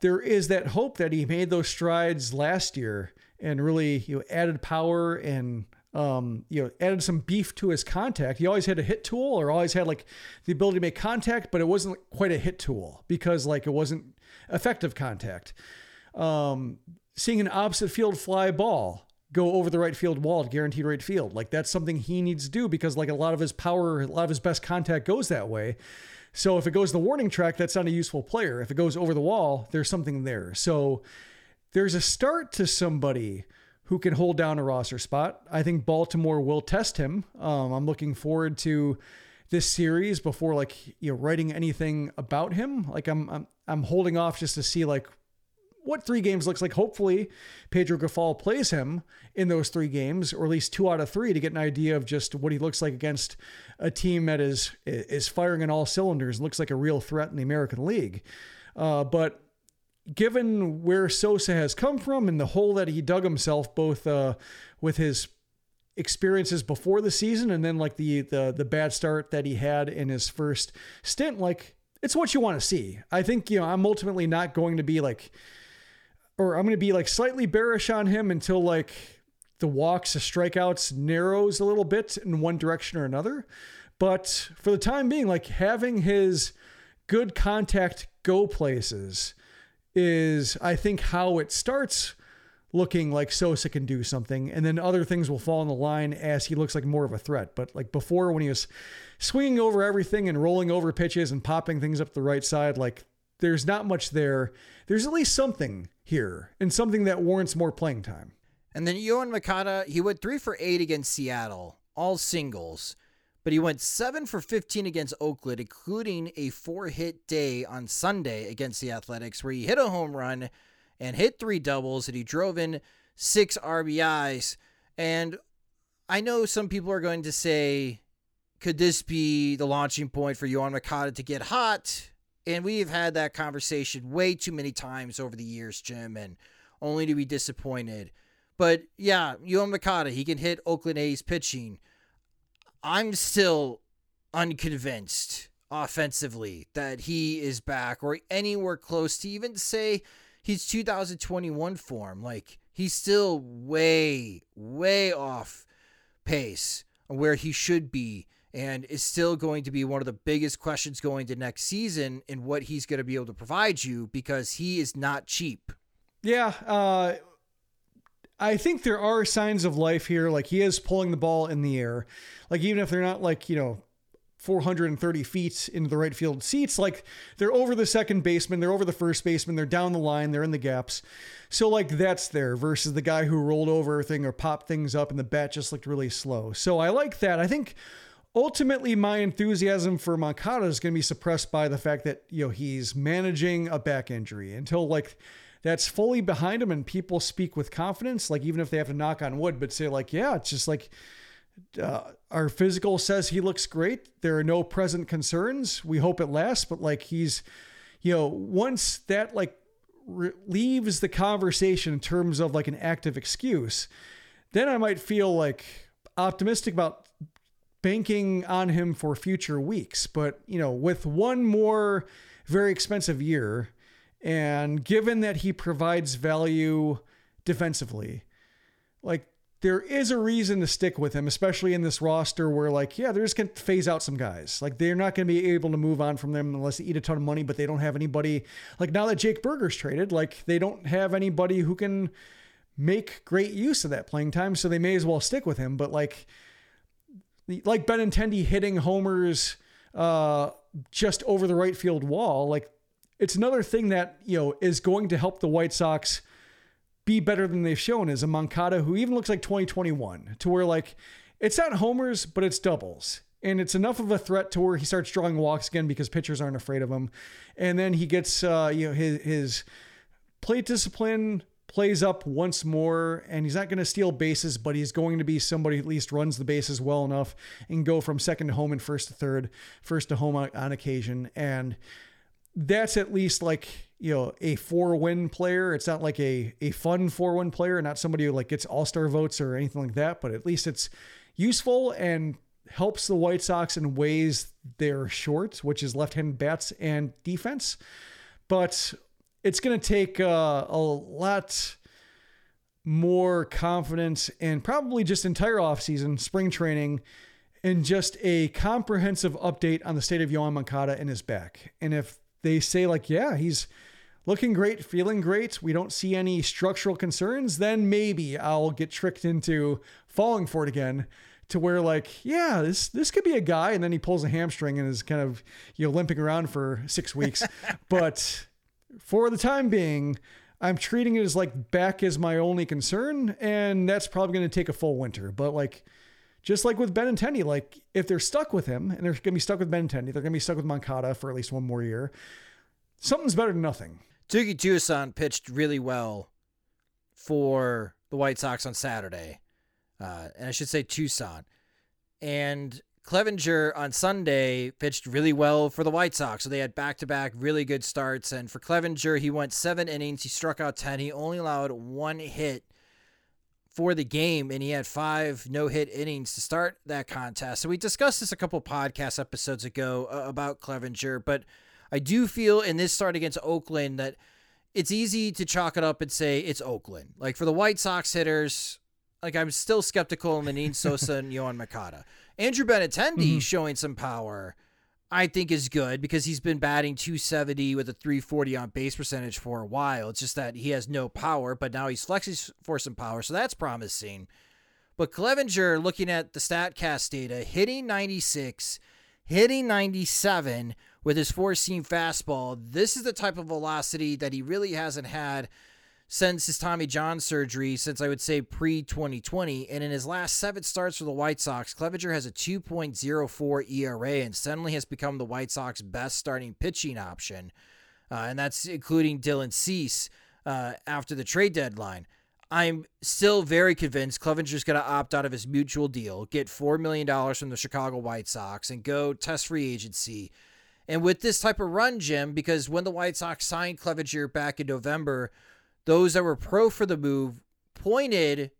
there is that hope that he made those strides last year and really you know added power and um, you know, added some beef to his contact. He always had a hit tool or always had like the ability to make contact, but it wasn't quite a hit tool because like it wasn't effective contact. Um, seeing an opposite field fly ball go over the right field wall at Guaranteed Rate Field, like that's something he needs to do because like a lot of his power, a lot of his best contact goes that way. So if it goes the warning track, that's not a useful player. If it goes over the wall, there's something there. So there's a start to somebody who can hold down a roster spot. I think Baltimore will test him. Um, I'm looking forward to this series before like you know writing anything about him. Like I'm I'm I'm holding off just to see like what three games looks like. Hopefully, Pedro Grifol plays him in those three games, or at least two out of three, to get an idea of just what he looks like against a team that is is firing on all cylinders. Looks like a real threat in the American League. Uh, but given where Sosa has come from and the hole that he dug himself, both uh, with his experiences before the season and then like the the the bad start that he had in his first stint, like it's what you want to see. I think you know I'm ultimately not going to be like, or I'm going to be like slightly bearish on him until like the walks, the strikeouts narrows a little bit in one direction or another. But for the time being, like having his good contact go places is I think how it starts looking like Sosa can do something, and then other things will fall in the line as he looks like more of a threat. But like before, when he was swinging over everything and rolling over pitches and popping things up the right side, like there's not much there. There's at least something here, and something that warrants more playing time. And then Yoan Moncada, he went three for eight against Seattle, all singles but he went 7 for 15 against Oakland, including a four hit day on Sunday against the Athletics, where he hit a home run and hit three doubles, and he drove in six RBIs. And I know some people are going to say, could this be the launching point for Yoan Moncada to get hot? And we've had that conversation way too many times over the years, Jim, and only to be disappointed. But yeah, Yoan Moncada, he can hit Oakland A's pitching. I'm still unconvinced offensively that he is back or anywhere close to even say he's 2021 form. Like he's still way, way off pace where he should be and is still going to be one of the biggest questions going to next season in what he's going to be able to provide you because he is not cheap. Yeah, uh, I think there are signs of life here. Like he is pulling the ball in the air. Like even if they're not like, you know, 430 feet into the right field seats. Like they're over the second baseman, they're over the first baseman, they're down the line, they're in the gaps. So like that's there versus the guy who rolled over everything or popped things up and the bat just looked really slow. So I like that. I think ultimately my enthusiasm for Moncada is going to be suppressed by the fact that you know he's managing a back injury. Until like that's fully behind him and people speak with confidence like even if they have to knock on wood but say like yeah it's just like uh, our physical says he looks great. There are no present concerns. We hope it lasts but like he's you know once that like re- leaves the conversation in terms of like an active excuse then i might feel like optimistic about banking on him for future weeks. But, you know, with one more very expensive year, and given that he provides value defensively, like there is a reason to stick with him, especially in this roster where, like, yeah, they're just going to phase out some guys. Like, they're not going to be able to move on from them unless they eat a ton of money, but they don't have anybody. Like, now that Jake Burger's traded, like, they don't have anybody who can make great use of that playing time. So they may as well stick with him. But, like, like Benintendi hitting homers uh, just over the right field wall. Like it's another thing that you know is going to help the White Sox be better than they've shown. Is a Moncada who even looks like 2021 to where like it's not homers but it's doubles. And it's enough of a threat to where he starts drawing walks again because pitchers aren't afraid of him. And then he gets uh, you know his his plate discipline plays up once more and he's not going to steal bases, but he's going to be somebody at least runs the bases well enough and go from second to home and first to third, first to home on, on occasion. And that's at least like, you know, a four win player. It's not like a, a fun four win player, not somebody who like gets all star votes or anything like that, but at least it's useful and helps the White Sox in ways they're short, which is left handed bats and defense. But it's going to take uh, a lot more confidence and probably just entire offseason, spring training, and just a comprehensive update on the state of Yoan Moncada and his back. And if they say, like, yeah, he's looking great, feeling great, we don't see any structural concerns, then maybe I'll get tricked into falling for it again to where like, yeah, this this could be a guy, and then he pulls a hamstring and is kind of you know limping around for six weeks. but for the time being, I'm treating it as like back is my only concern, and that's probably going to take a full winter. But like, just like with Benintendi, like if they're stuck with him and they're going to be stuck with Benintendi, they're going to be stuck with Moncada for at least one more year. Something's better than nothing. Touki Toussaint pitched really well for the White Sox on Saturday, uh, and I should say Toussaint. And Clevinger on Sunday pitched really well for the White Sox. So they had back to back really good starts. And for Clevinger, he went seven innings. He struck out 10. He only allowed one hit for the game, and he had five no hit innings to start that contest. So we discussed this a couple podcast episodes ago uh, about Clevinger. But I do feel in this start against Oakland that it's easy to chalk it up and say it's Oakland. Like for the White Sox hitters, like I'm still skeptical in Lenyn Sosa and Yoan Moncada. Andrew Benintendi mm-hmm. showing some power, I think is good because he's been batting 270 with a 340 on base percentage for a while. It's just that he has no power, but now he's flexing for some power, so that's promising. But Clevinger, looking at the StatCast data, hitting 96, hitting 97 with his four seam fastball. This is the type of velocity that he really hasn't had since his Tommy John surgery, since I would say pre 2020. And in his last seven starts for the White Sox, Clevinger has a 2.04 ERA and suddenly has become the White Sox best starting pitching option. Uh, and that's including Dylan Cease uh, after the trade deadline. I'm still very convinced Clevinger's going to opt out of his mutual deal, get $4 million from the Chicago White Sox, and go test free agency. And with this type of run, Jim, because when the White Sox signed Clevinger back in November, those that were pro for the move pointed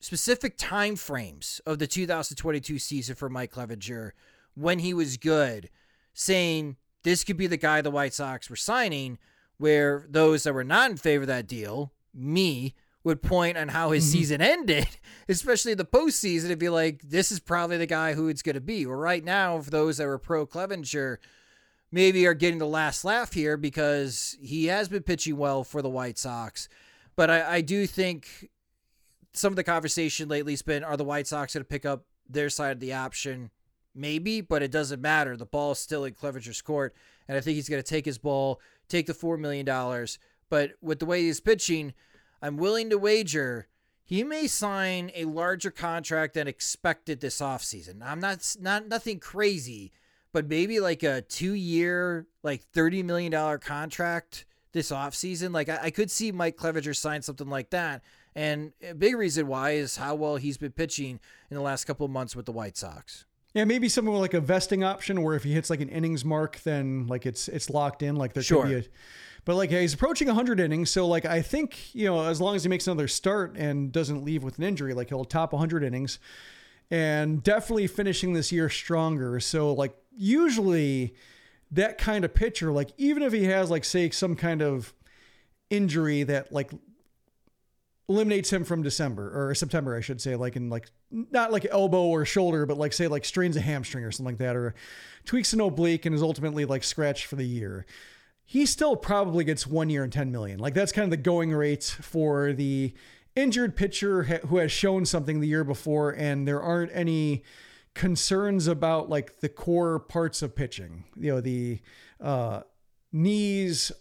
specific time frames of the 2022 season for Mike Clevinger when he was good, saying this could be the guy the White Sox were signing, where those that were not in favor of that deal, me, would point on how his mm-hmm. season ended, especially the postseason, and be like, this is probably the guy who it's going to be. Well, right now, for those that were pro Clevinger, maybe are getting the last laugh here because he has been pitching well for the White Sox. But I, I do think some of the conversation lately has been are the White Sox going to pick up their side of the option? Maybe, but it doesn't matter. The ball is still in Clevinger's court, and I think he's going to take his ball, take the $4 million. But with the way he's pitching, I'm willing to wager he may sign a larger contract than expected this offseason. I'm not not nothing crazy, but maybe like a two year, like $30 million contract this offseason. Like I, I could see Mike Clevinger sign something like that. And a big reason why is how well he's been pitching in the last couple of months with the White Sox. Yeah, maybe something like a vesting option where if he hits like an innings mark, then like it's it's locked in. Like there sure. could be a but like he's approaching 100 innings, so like I think you know as long as he makes another start and doesn't leave with an injury, like he'll top 100 innings, and definitely finishing this year stronger. So like usually that kind of pitcher, like even if he has like say some kind of injury that like eliminates him from December or September, I should say, like in like not like elbow or shoulder, but like say like strains a hamstring or something like that, or tweaks an oblique and is ultimately like scratched for the year he still probably gets one year and 10 million. Like that's kind of the going rate for the injured pitcher who has shown something the year before, and there aren't any concerns about like the core parts of pitching, you know, the uh, knees,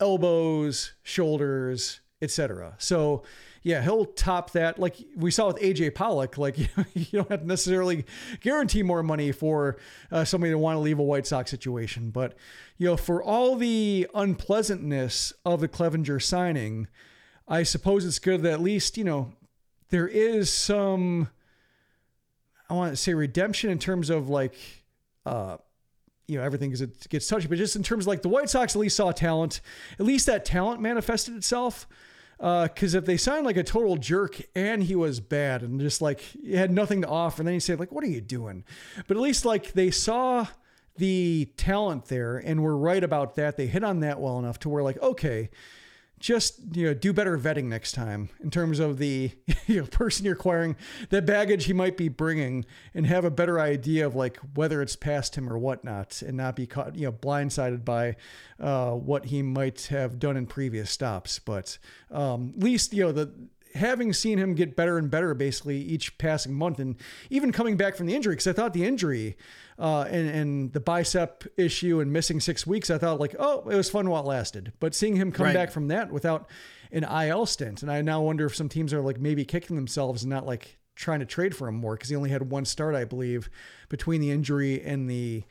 elbows, shoulders, etc. So yeah, he'll top that. Like we saw with AJ Pollock, like you don't have to necessarily guarantee more money for uh, somebody to want to leave a White Sox situation. But, you know, for all the unpleasantness of the Clevinger signing, I suppose it's good that at least, you know, there is some, I want to say redemption in terms of like, uh, you know everything is, it gets touchy, but just in terms of like the White Sox at least saw talent. At least that talent manifested itself. Uh, Because uh, if they signed like a total jerk and he was bad and just like he had nothing to offer, and then you say like, "What are you doing?" But at least like they saw the talent there and were right about that. They hit on that well enough to where like, okay, just you know do better vetting next time in terms of the you know, person you're acquiring the baggage he might be bringing and have a better idea of like whether it's past him or whatnot and not be caught you know blindsided by uh, what he might have done in previous stops. But um, at least you know the having seen him get better and better basically each passing month and even coming back from the injury because i thought the injury uh, and, and the bicep issue and missing six weeks, I thought like, oh, it was fun while it lasted. But seeing him come right. back from that without an IL stint, and I now wonder if some teams are like maybe kicking themselves and not like trying to trade for him more because he only had one start, I believe, between the injury and the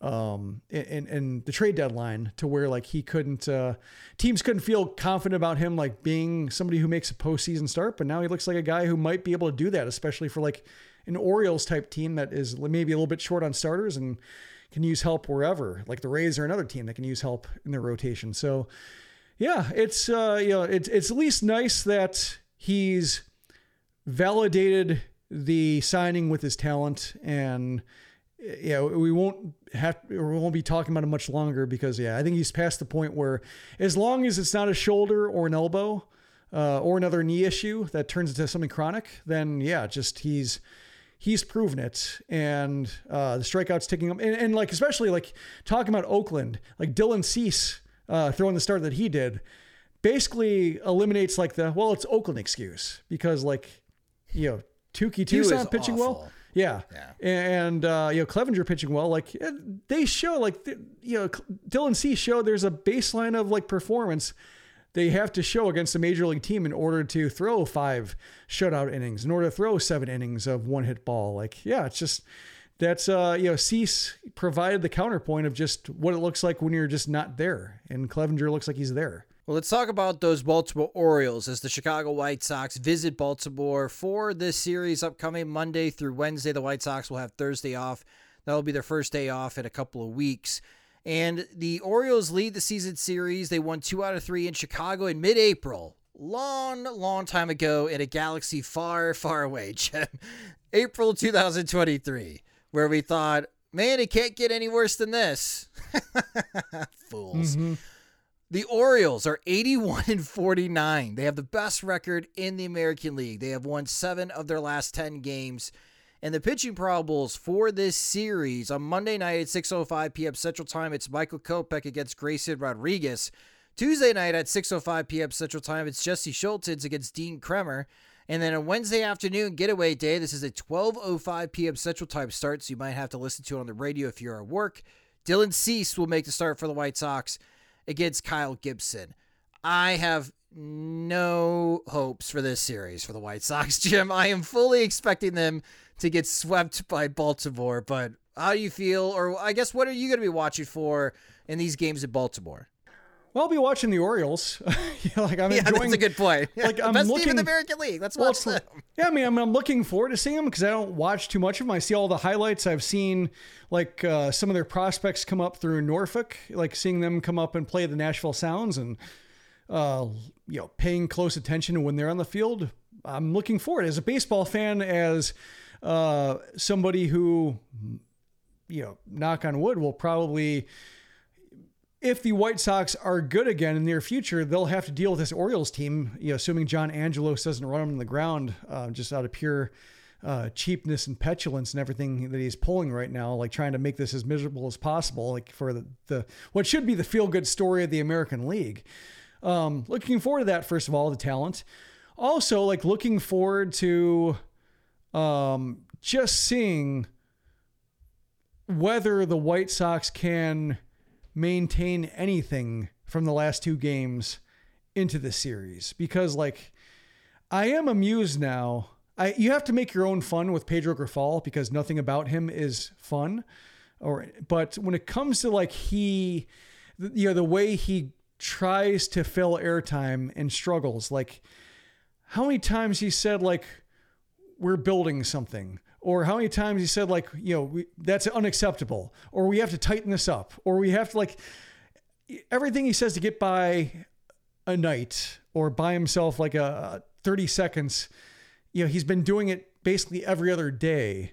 um and and the trade deadline to where like he couldn't uh teams couldn't feel confident about him like being somebody who makes a postseason start, but now he looks like a guy who might be able to do that, especially for like an Orioles type team that is maybe a little bit short on starters and can use help wherever. Like the Rays are another team that can use help in their rotation. So yeah, it's uh, you know it's it's at least nice that he's validated the signing with his talent and yeah, we won't have we won't be talking about him much longer because yeah, I think he's past the point where as long as it's not a shoulder or an elbow uh, or another knee issue that turns into something chronic, then yeah, just he's he's proven it, and uh, the strikeouts ticking up, and, and, like especially like talking about Oakland, like Dylan Cease uh, throwing the start that he did, basically eliminates like the well, it's Oakland excuse because like you know Touki Toussaint pitching awful. well. Yeah. yeah. And, uh, you know, Clevinger pitching well. Like, they show, like, you know, Dylan Cease showed there's a baseline of, like, performance they have to show against a major league team in order to throw five shutout innings, in order to throw seven innings of one hit ball. Like, yeah, it's just that's uh you know Cease provided the counterpoint of just what it looks like when you're just not there, and Clevinger looks like he's there. Well, let's talk about those Baltimore Orioles as the Chicago White Sox visit Baltimore for this series upcoming Monday through Wednesday. The White Sox will have Thursday off. That'll be their first day off in a couple of weeks. And the Orioles lead the season series. They won two out of three in Chicago in mid April. Long, long time ago in a galaxy far, far away, Jim. April 2023, where we thought, man, it can't get any worse than this. Fools. Mm-hmm. The Orioles are 81 and 49. They have the best record in the American League. They have won seven of their last 10 games. And the pitching probables for this series on Monday night at 6:05 p.m. Central Time, it's Michael Kopech against Grayson Rodriguez. Tuesday night at 6:05 p.m. Central Time, it's Jesse Scholtens against Dean Kremer. And then a Wednesday afternoon getaway day. This is a 12:05 p.m. Central Time start, so you might have to listen to it on the radio if you're at work. Dylan Cease will make the start for the White Sox against Kyle Gibson. I have no hopes for this series for the White Sox, Jim. I am fully expecting them to get swept by Baltimore, but how do you feel or I guess what are you going to be watching for in these games in Baltimore? Well, I'll be watching the Orioles. like I'm yeah, enjoying. that's a good point. Like I'm best looking team in the American League. Let's Well, watch them. Yeah, I mean, I'm, I'm looking forward to seeing them because I don't watch too much of them. I see all the highlights. I've seen like uh, some of their prospects come up through Norfolk, like seeing them come up and play the Nashville Sounds, and uh, you know, paying close attention to when they're on the field. I'm looking forward as a baseball fan, as uh, somebody who, you know, knock on wood, will probably if the White Sox are good again in the near future, they'll have to deal with this Orioles team. You know, assuming John Angelos doesn't run them in the ground, uh, just out of pure uh, cheapness and petulance and everything that he's pulling right now, like trying to make this as miserable as possible, like for the, the what should be the feel good story of the American League. Um, looking forward to that. First of all, the talent. Also, like looking forward to um, just seeing whether the White Sox can maintain anything from the last two games into the series because like I am amused now. I you have to make your own fun with Pedro Grifol because nothing about him is fun. Or but when it comes to like he you know the way he tries to fill airtime and struggles like how many times he said like we're building something. Or how many times he said like you know we, that's unacceptable. Or we have to tighten this up. Or we have to like everything he says to get by a night or by himself like a 30 seconds you know he's been doing it basically every other day.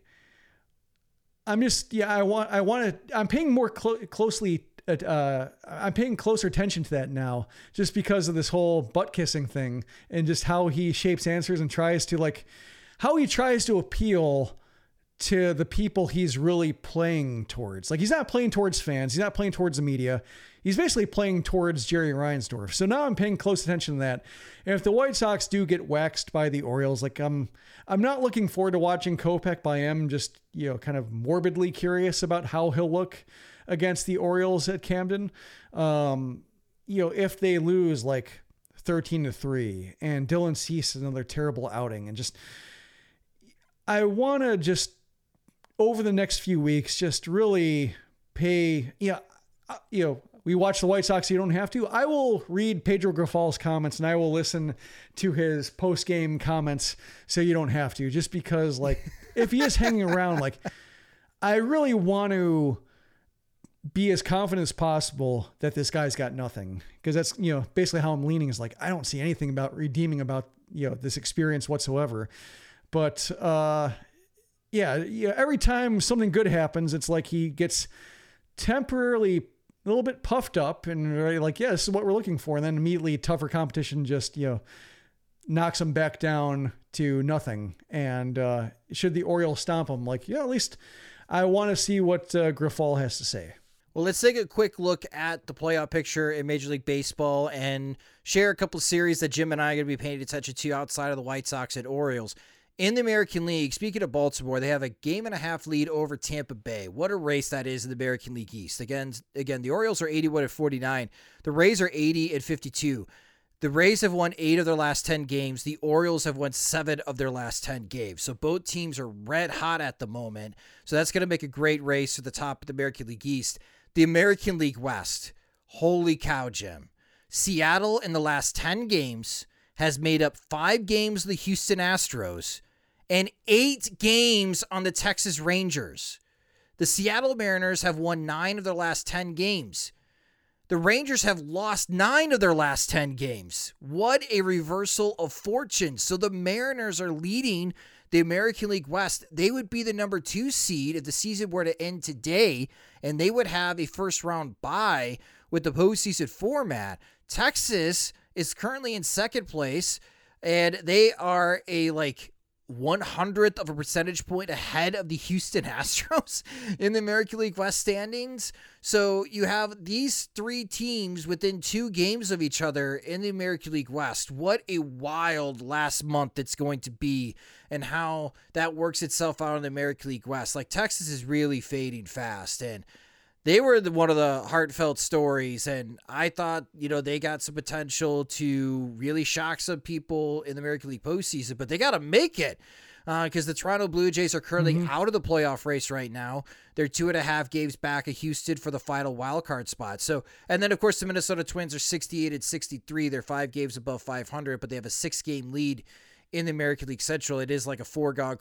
I'm just yeah i want i want to i'm paying more clo- closely uh, I'm paying closer attention to that now, just because of this whole butt kissing thing, and just how he shapes answers and tries to like, how he tries to appeal to the people he's really playing towards. Like he's not playing towards fans, he's not playing towards the media. He's basically playing towards Jerry Reinsdorf. So now I'm paying close attention to that. And if the White Sox do get waxed by the Orioles, like I'm I'm not looking forward to watching Kopech, but I am just, you know, kind of morbidly curious about how he'll look against the Orioles at Camden. Um, you know, if they lose like 13 to 3 and Dylan Cease another terrible outing and just I want to just over the next few weeks just really pay yeah uh, you know we watch the White Sox you don't have to. I will read Pedro Grifol's comments and I will listen to his post game comments so you don't have to just because like if he is hanging around like I really want to be as confident as possible that this guy's got nothing because that's you know basically how I'm leaning is like I don't see anything about redeeming about you know this experience whatsoever but uh yeah yeah every time something good happens it's like he gets temporarily a little bit puffed up and like yeah this is what we're looking for. And then immediately tougher competition just you know knocks him back down to nothing. And uh should the Orioles stomp him like yeah at least I want to see what uh, has to say. Well, let's take a quick look at the playoff picture in Major League Baseball and share a couple of series that Jim and I are going to be paying attention to outside of the White Sox and Orioles. In the American League, speaking of Baltimore, they have a game and a half lead over Tampa Bay. What a race that is in the American League East. Again, again, the Orioles are 81 at 49. The Rays are 80 at 52. The Rays have won eight of their last 10 games. The Orioles have won seven of their last 10 games. So both teams are red hot at the moment. So that's going to make a great race to the top of the American League East. The American League West. Holy cow, Jim. Seattle in the last 10 games has made up five games of the Houston Astros and eight games on the Texas Rangers. The Seattle Mariners have won nine of their last 10 games. The Rangers have lost nine of their last 10 games. What a reversal of fortune. So the Mariners are leading the American League West. They would be the number two seed if the season were to end today, and they would have a first round bye with the postseason format. Texas is currently in second place, and they are a like one hundredth of a percentage point ahead of the Houston Astros in the American League West standings. So you have these three teams within two games of each other in the American League West. What a wild last month it's going to be, and how that works itself out in the American League West. Like Texas is really fading fast, and they were the, one of the heartfelt stories, and I thought you know they got some potential to really shock some people in the American League postseason, but they got to make it because uh, the Toronto Blue Jays are currently mm-hmm. out of the playoff race right now. They're two and a half games back of Houston for the final wild card spot. So, and then of course the Minnesota Twins are 68 and 63. They're five games above 500, but they have a six game lead in the American League Central. It is like a foregone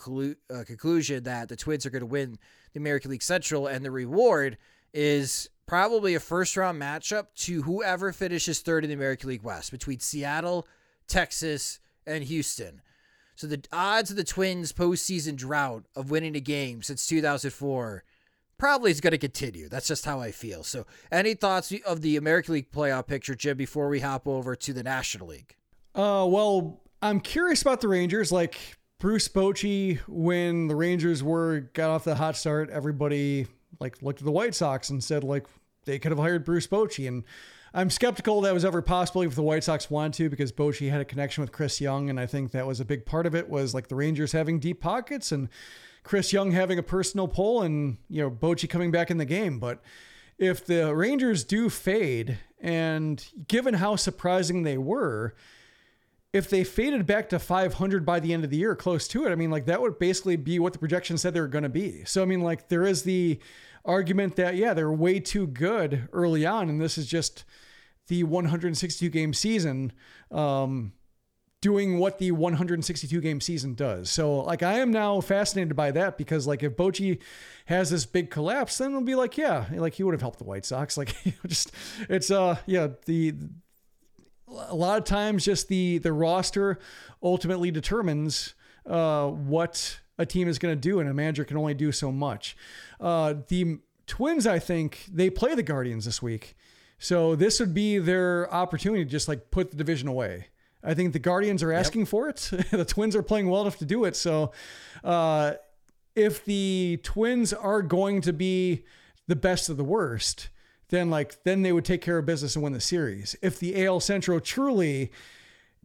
uh, conclusion that the Twins are going to win the American League Central, and the reward is probably a first round matchup to whoever finishes third in the American League West between Seattle, Texas, and Houston. So the odds of the Twins' postseason drought of winning a game since 2004 probably is going to continue. That's just how I feel. So, any thoughts of the American League playoff picture, Jim, before we hop over to the National League? Uh, well, I'm curious about the Rangers. Like Bruce Bochy, when the Rangers were got off the hot start, everybody like looked at the White Sox and said like they could have hired Bruce Bochy. And I'm skeptical that was ever possible if the White Sox wanted to because Bochy had a connection with Chris Young and I think that was a big part of it was like the Rangers having deep pockets and Chris Young having a personal pull and you know Bochy coming back in the game. But if the Rangers do fade and given how surprising they were if they faded back to 500 by the end of the year, close to it, I mean, like that would basically be what the projection said they were going to be. So, I mean, like there is the argument that, yeah, they're way too good early on. And this is just the 162 game season um, doing what the 162 game season does. So, like, I am now fascinated by that because, like, if Bochy has this big collapse, then it'll be like, yeah, like he would have helped the White Sox. Like, just, it's, uh, yeah, the, a lot of times just the the roster ultimately determines uh, what a team is going to do, and a manager can only do so much. Uh, the Twins, I think, they play the Guardians this week, so this would be their opportunity to just like put the division away. I think the Guardians are asking yep. for it. the Twins are playing well enough to do it. So, uh, if the Twins are going to be the best of the worst, then like then they would take care of business and win the series. If the AL Central truly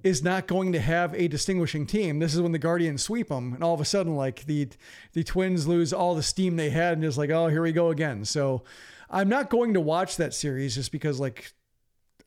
is not going to have a distinguishing team, this is when the Guardians sweep them, and all of a sudden like the the Twins lose all the steam they had and just like oh here we go again. So I'm not going to watch that series just because like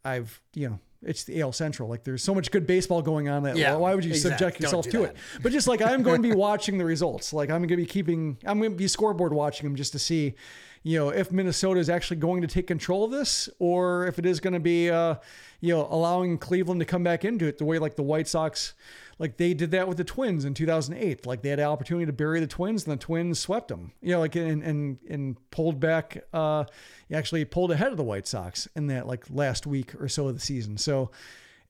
I've you know it's the AL Central. Like there's so much good baseball going on that yeah, why would you subject yourself do to that. it? But just like I'm going to be watching the results. Like I'm going to be keeping I'm going to be scoreboard watching them just to see you know, if Minnesota is actually going to take control of this or if it is going to be, uh, you know, allowing Cleveland to come back into it the way like the White Sox, like they did that with the Twins in 2008. Like they had an opportunity to bury the Twins and the Twins swept them, you know, like and, and, and pulled back, uh, actually pulled ahead of the White Sox in that like last week or so of the season. So,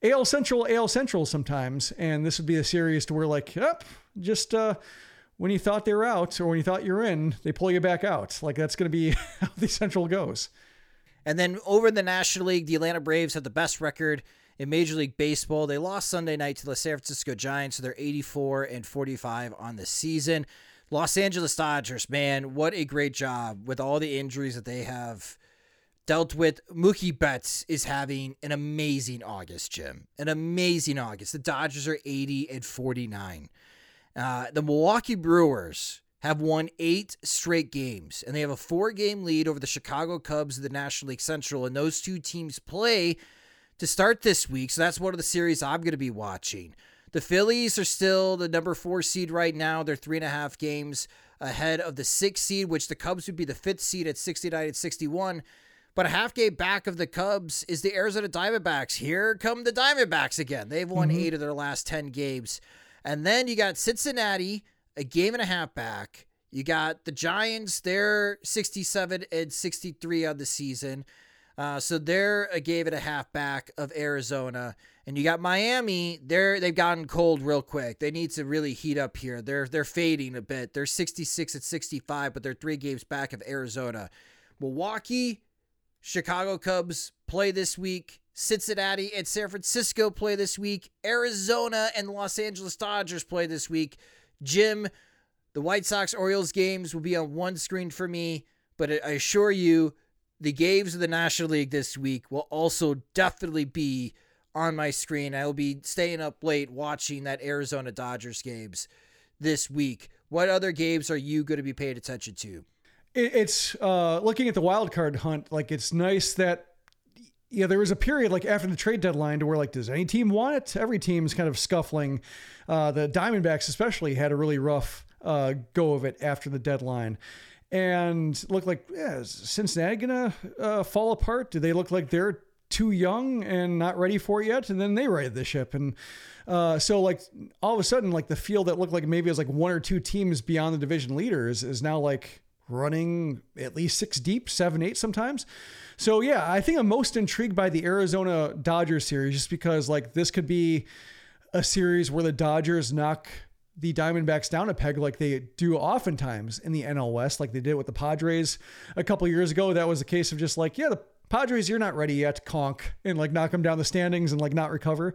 AL Central, AL Central sometimes, and this would be a series to where like, yep, just uh, when you thought they were out or when you thought you're in, they pull you back out. Like that's going to be how the Central goes. And then over in the National League, the Atlanta Braves have the best record in Major League Baseball. They lost Sunday night to the San Francisco Giants, so they're 84 and 45 on the season. Los Angeles Dodgers, man, what a great job with all the injuries that they have dealt with. Mookie Betts is having an amazing August, Jim. An amazing August. The Dodgers are 80 and 49. Uh, the Milwaukee Brewers have won eight straight games, and they have a four game lead over the Chicago Cubs of the National League Central. And those two teams play to start this week. So that's one of the series I'm going to be watching. The Phillies are still the number four seed right now. They're three and a half games ahead of the sixth seed, which the Cubs would be the fifth seed at 69 and 61. But a half game back of the Cubs is the Arizona Diamondbacks. Here come the Diamondbacks again. They've won mm-hmm. eight of their last 10 games. And then you got Cincinnati, a game and a half back. You got the Giants, they're 67 and 63 on the season. Uh, so they're a game and a half back of Arizona. And you got Miami, they're they've gotten cold real quick. They need to really heat up here. They're they're fading a bit. They're 66 at 65, but they're three games back of Arizona. Milwaukee, Chicago Cubs play this week. Cincinnati and San Francisco play this week. Arizona and Los Angeles Dodgers play this week. Jim, the White Sox Orioles games will be on one screen for me, but I assure you, the games of the National League this week will also definitely be on my screen. I will be staying up late watching that Arizona Dodgers games this week. What other games are you going to be paying attention to? It's uh, looking at the wild card hunt. Like it's nice that yeah, there was a period like after the trade deadline to where like, does any team want it? Every team's kind of scuffling. Uh, the Diamondbacks especially had a really rough uh, go of it after the deadline, and look like yeah, is Cincinnati gonna uh, fall apart? Do they look like they're too young and not ready for it yet? And then they righted the ship, and uh, so like all of a sudden, like the field that looked like maybe it was like one or two teams beyond the division leaders is now like running at least six deep, seven, eight sometimes. So yeah, I think I'm most intrigued by the Arizona Dodgers series just because like this could be a series where the Dodgers knock the Diamondbacks down a peg like they do oftentimes in the NL West, like they did with the Padres a couple years ago. That was a case of just like, yeah, the Padres, you're not ready yet, conk, and like knock them down the standings and like not recover.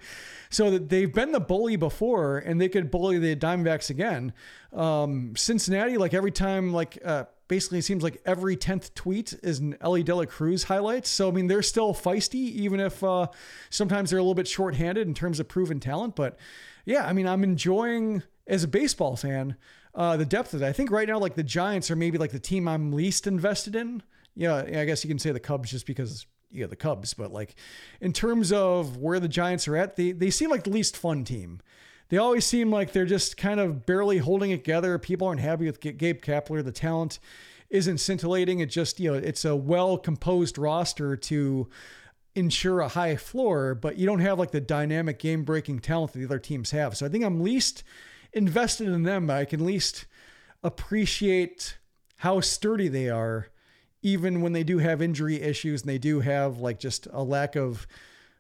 So that they've been the bully before and they could bully the Diamondbacks again. Um, Cincinnati, like every time, like, uh, basically it seems like every 10th tweet is an Elly De La Cruz highlight. So, I mean, they're still feisty, even if uh, sometimes they're a little bit shorthanded in terms of proven talent. But yeah, I mean, I'm enjoying, as a baseball fan, uh, the depth of it. I think right now, like the Giants are maybe like the team I'm least invested in yeah, I guess you can say the Cubs just because yeah, the Cubs, but like in terms of where the Giants are at, they they seem like the least fun team. They always seem like they're just kind of barely holding it together. People aren't happy with Gabe Kapler. The talent isn't scintillating. It just, you know, it's a well composed roster to ensure a high floor, but you don't have like the dynamic game breaking talent that the other teams have. So I think I'm least invested in them, but I can least appreciate how sturdy they are even when they do have injury issues and they do have like just a lack of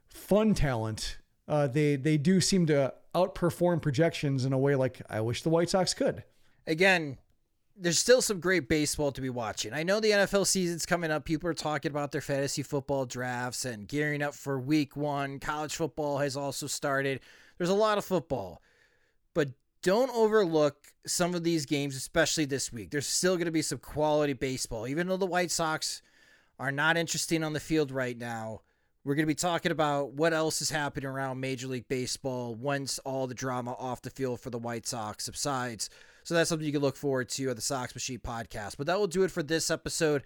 fun talent, uh, they they do seem to outperform projections in a way like I wish the White Sox could. Again, there's still some great baseball to be watching. I know the NFL season's coming up. People are talking about their fantasy football drafts and gearing up for week one. College football has also started. There's a lot of football. But don't overlook some of these games, especially this week. There's still going to be some quality baseball. Even though the White Sox are not interesting on the field right now, we're going to be talking about what else is happening around Major League Baseball once all the drama off the field for the White Sox subsides. So that's something you can look forward to at the Sox Machine podcast. But that will do it for this episode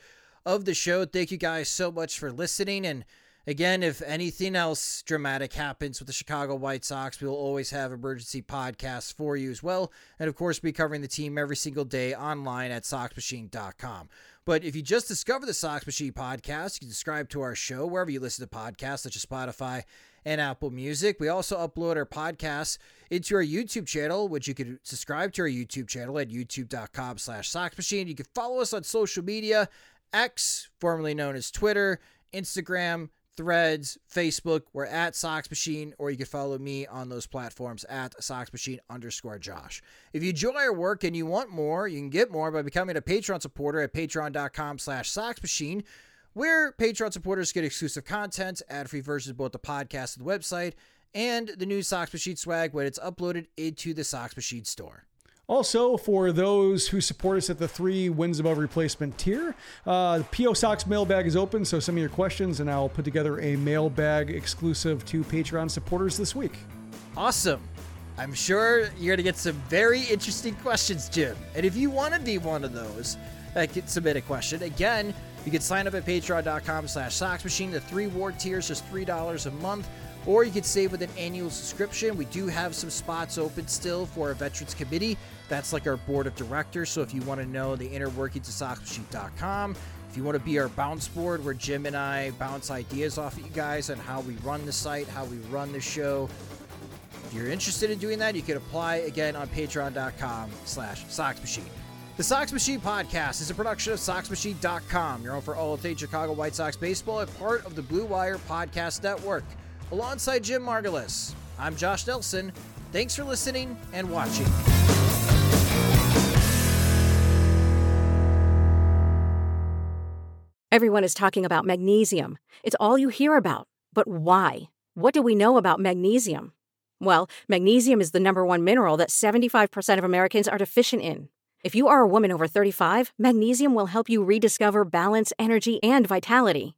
of the show. Thank you guys so much for listening. And Again, if anything else dramatic happens with the Chicago White Sox, we'll always have emergency podcasts for you as well. And of course, be covering the team every single day online at SoxMachine.com. But if you just discovered the Sox Machine podcast, you can subscribe to our show wherever you listen to podcasts, such as Spotify and Apple Music. We also upload our podcasts into our YouTube channel, which you can subscribe to our YouTube channel at youtube.com slash Machine. You can follow us on social media, X, formerly known as Twitter, Instagram, Threads, Facebook. We're at Sox Machine, or you can follow me on those platforms at Sox Machine underscore Josh. If you enjoy our work and you want more, you can get more by becoming a Patreon supporter at patreon.com slash Sox Machine, where Patreon supporters get exclusive content, ad-free versions of both the podcast and the website, and the new Sox Machine swag when it's uploaded into the Sox Machine store. Also, for those who support us at the three wins above replacement tier, uh, the PO Sox mailbag is open, so send me your questions and I'll put together a mailbag exclusive to Patreon supporters this week. Awesome. I'm sure you're going to get some very interesting questions, Jim. And if you want to be one of those that can submit a question, again, you can sign up at patreon.com slash soxmachine. The three ward tiers is $3 a month or you could save with an annual subscription. We do have some spots open still for our Veterans Committee. That's like our board of directors. So if you want to know the inner workings of SoxMachine.com, if you want to be our bounce board where Jim and I bounce ideas off of you guys on how we run the site, how we run the show, if you're interested in doing that, you can apply again on patreon.com slash SoxMachine. The Sox Machine podcast is a production of SoxMachine.com, your home for all of things Chicago White Sox baseball and part of the Blue Wire Podcast Network alongside Jim Margalus. I'm Josh Nelson. Thanks for listening and watching. Everyone is talking about magnesium. It's all you hear about. But why? What do we know about magnesium? Well, magnesium is the number one mineral that 75% of Americans are deficient in. If you are a woman over 35, magnesium will help you rediscover balance, energy, and vitality.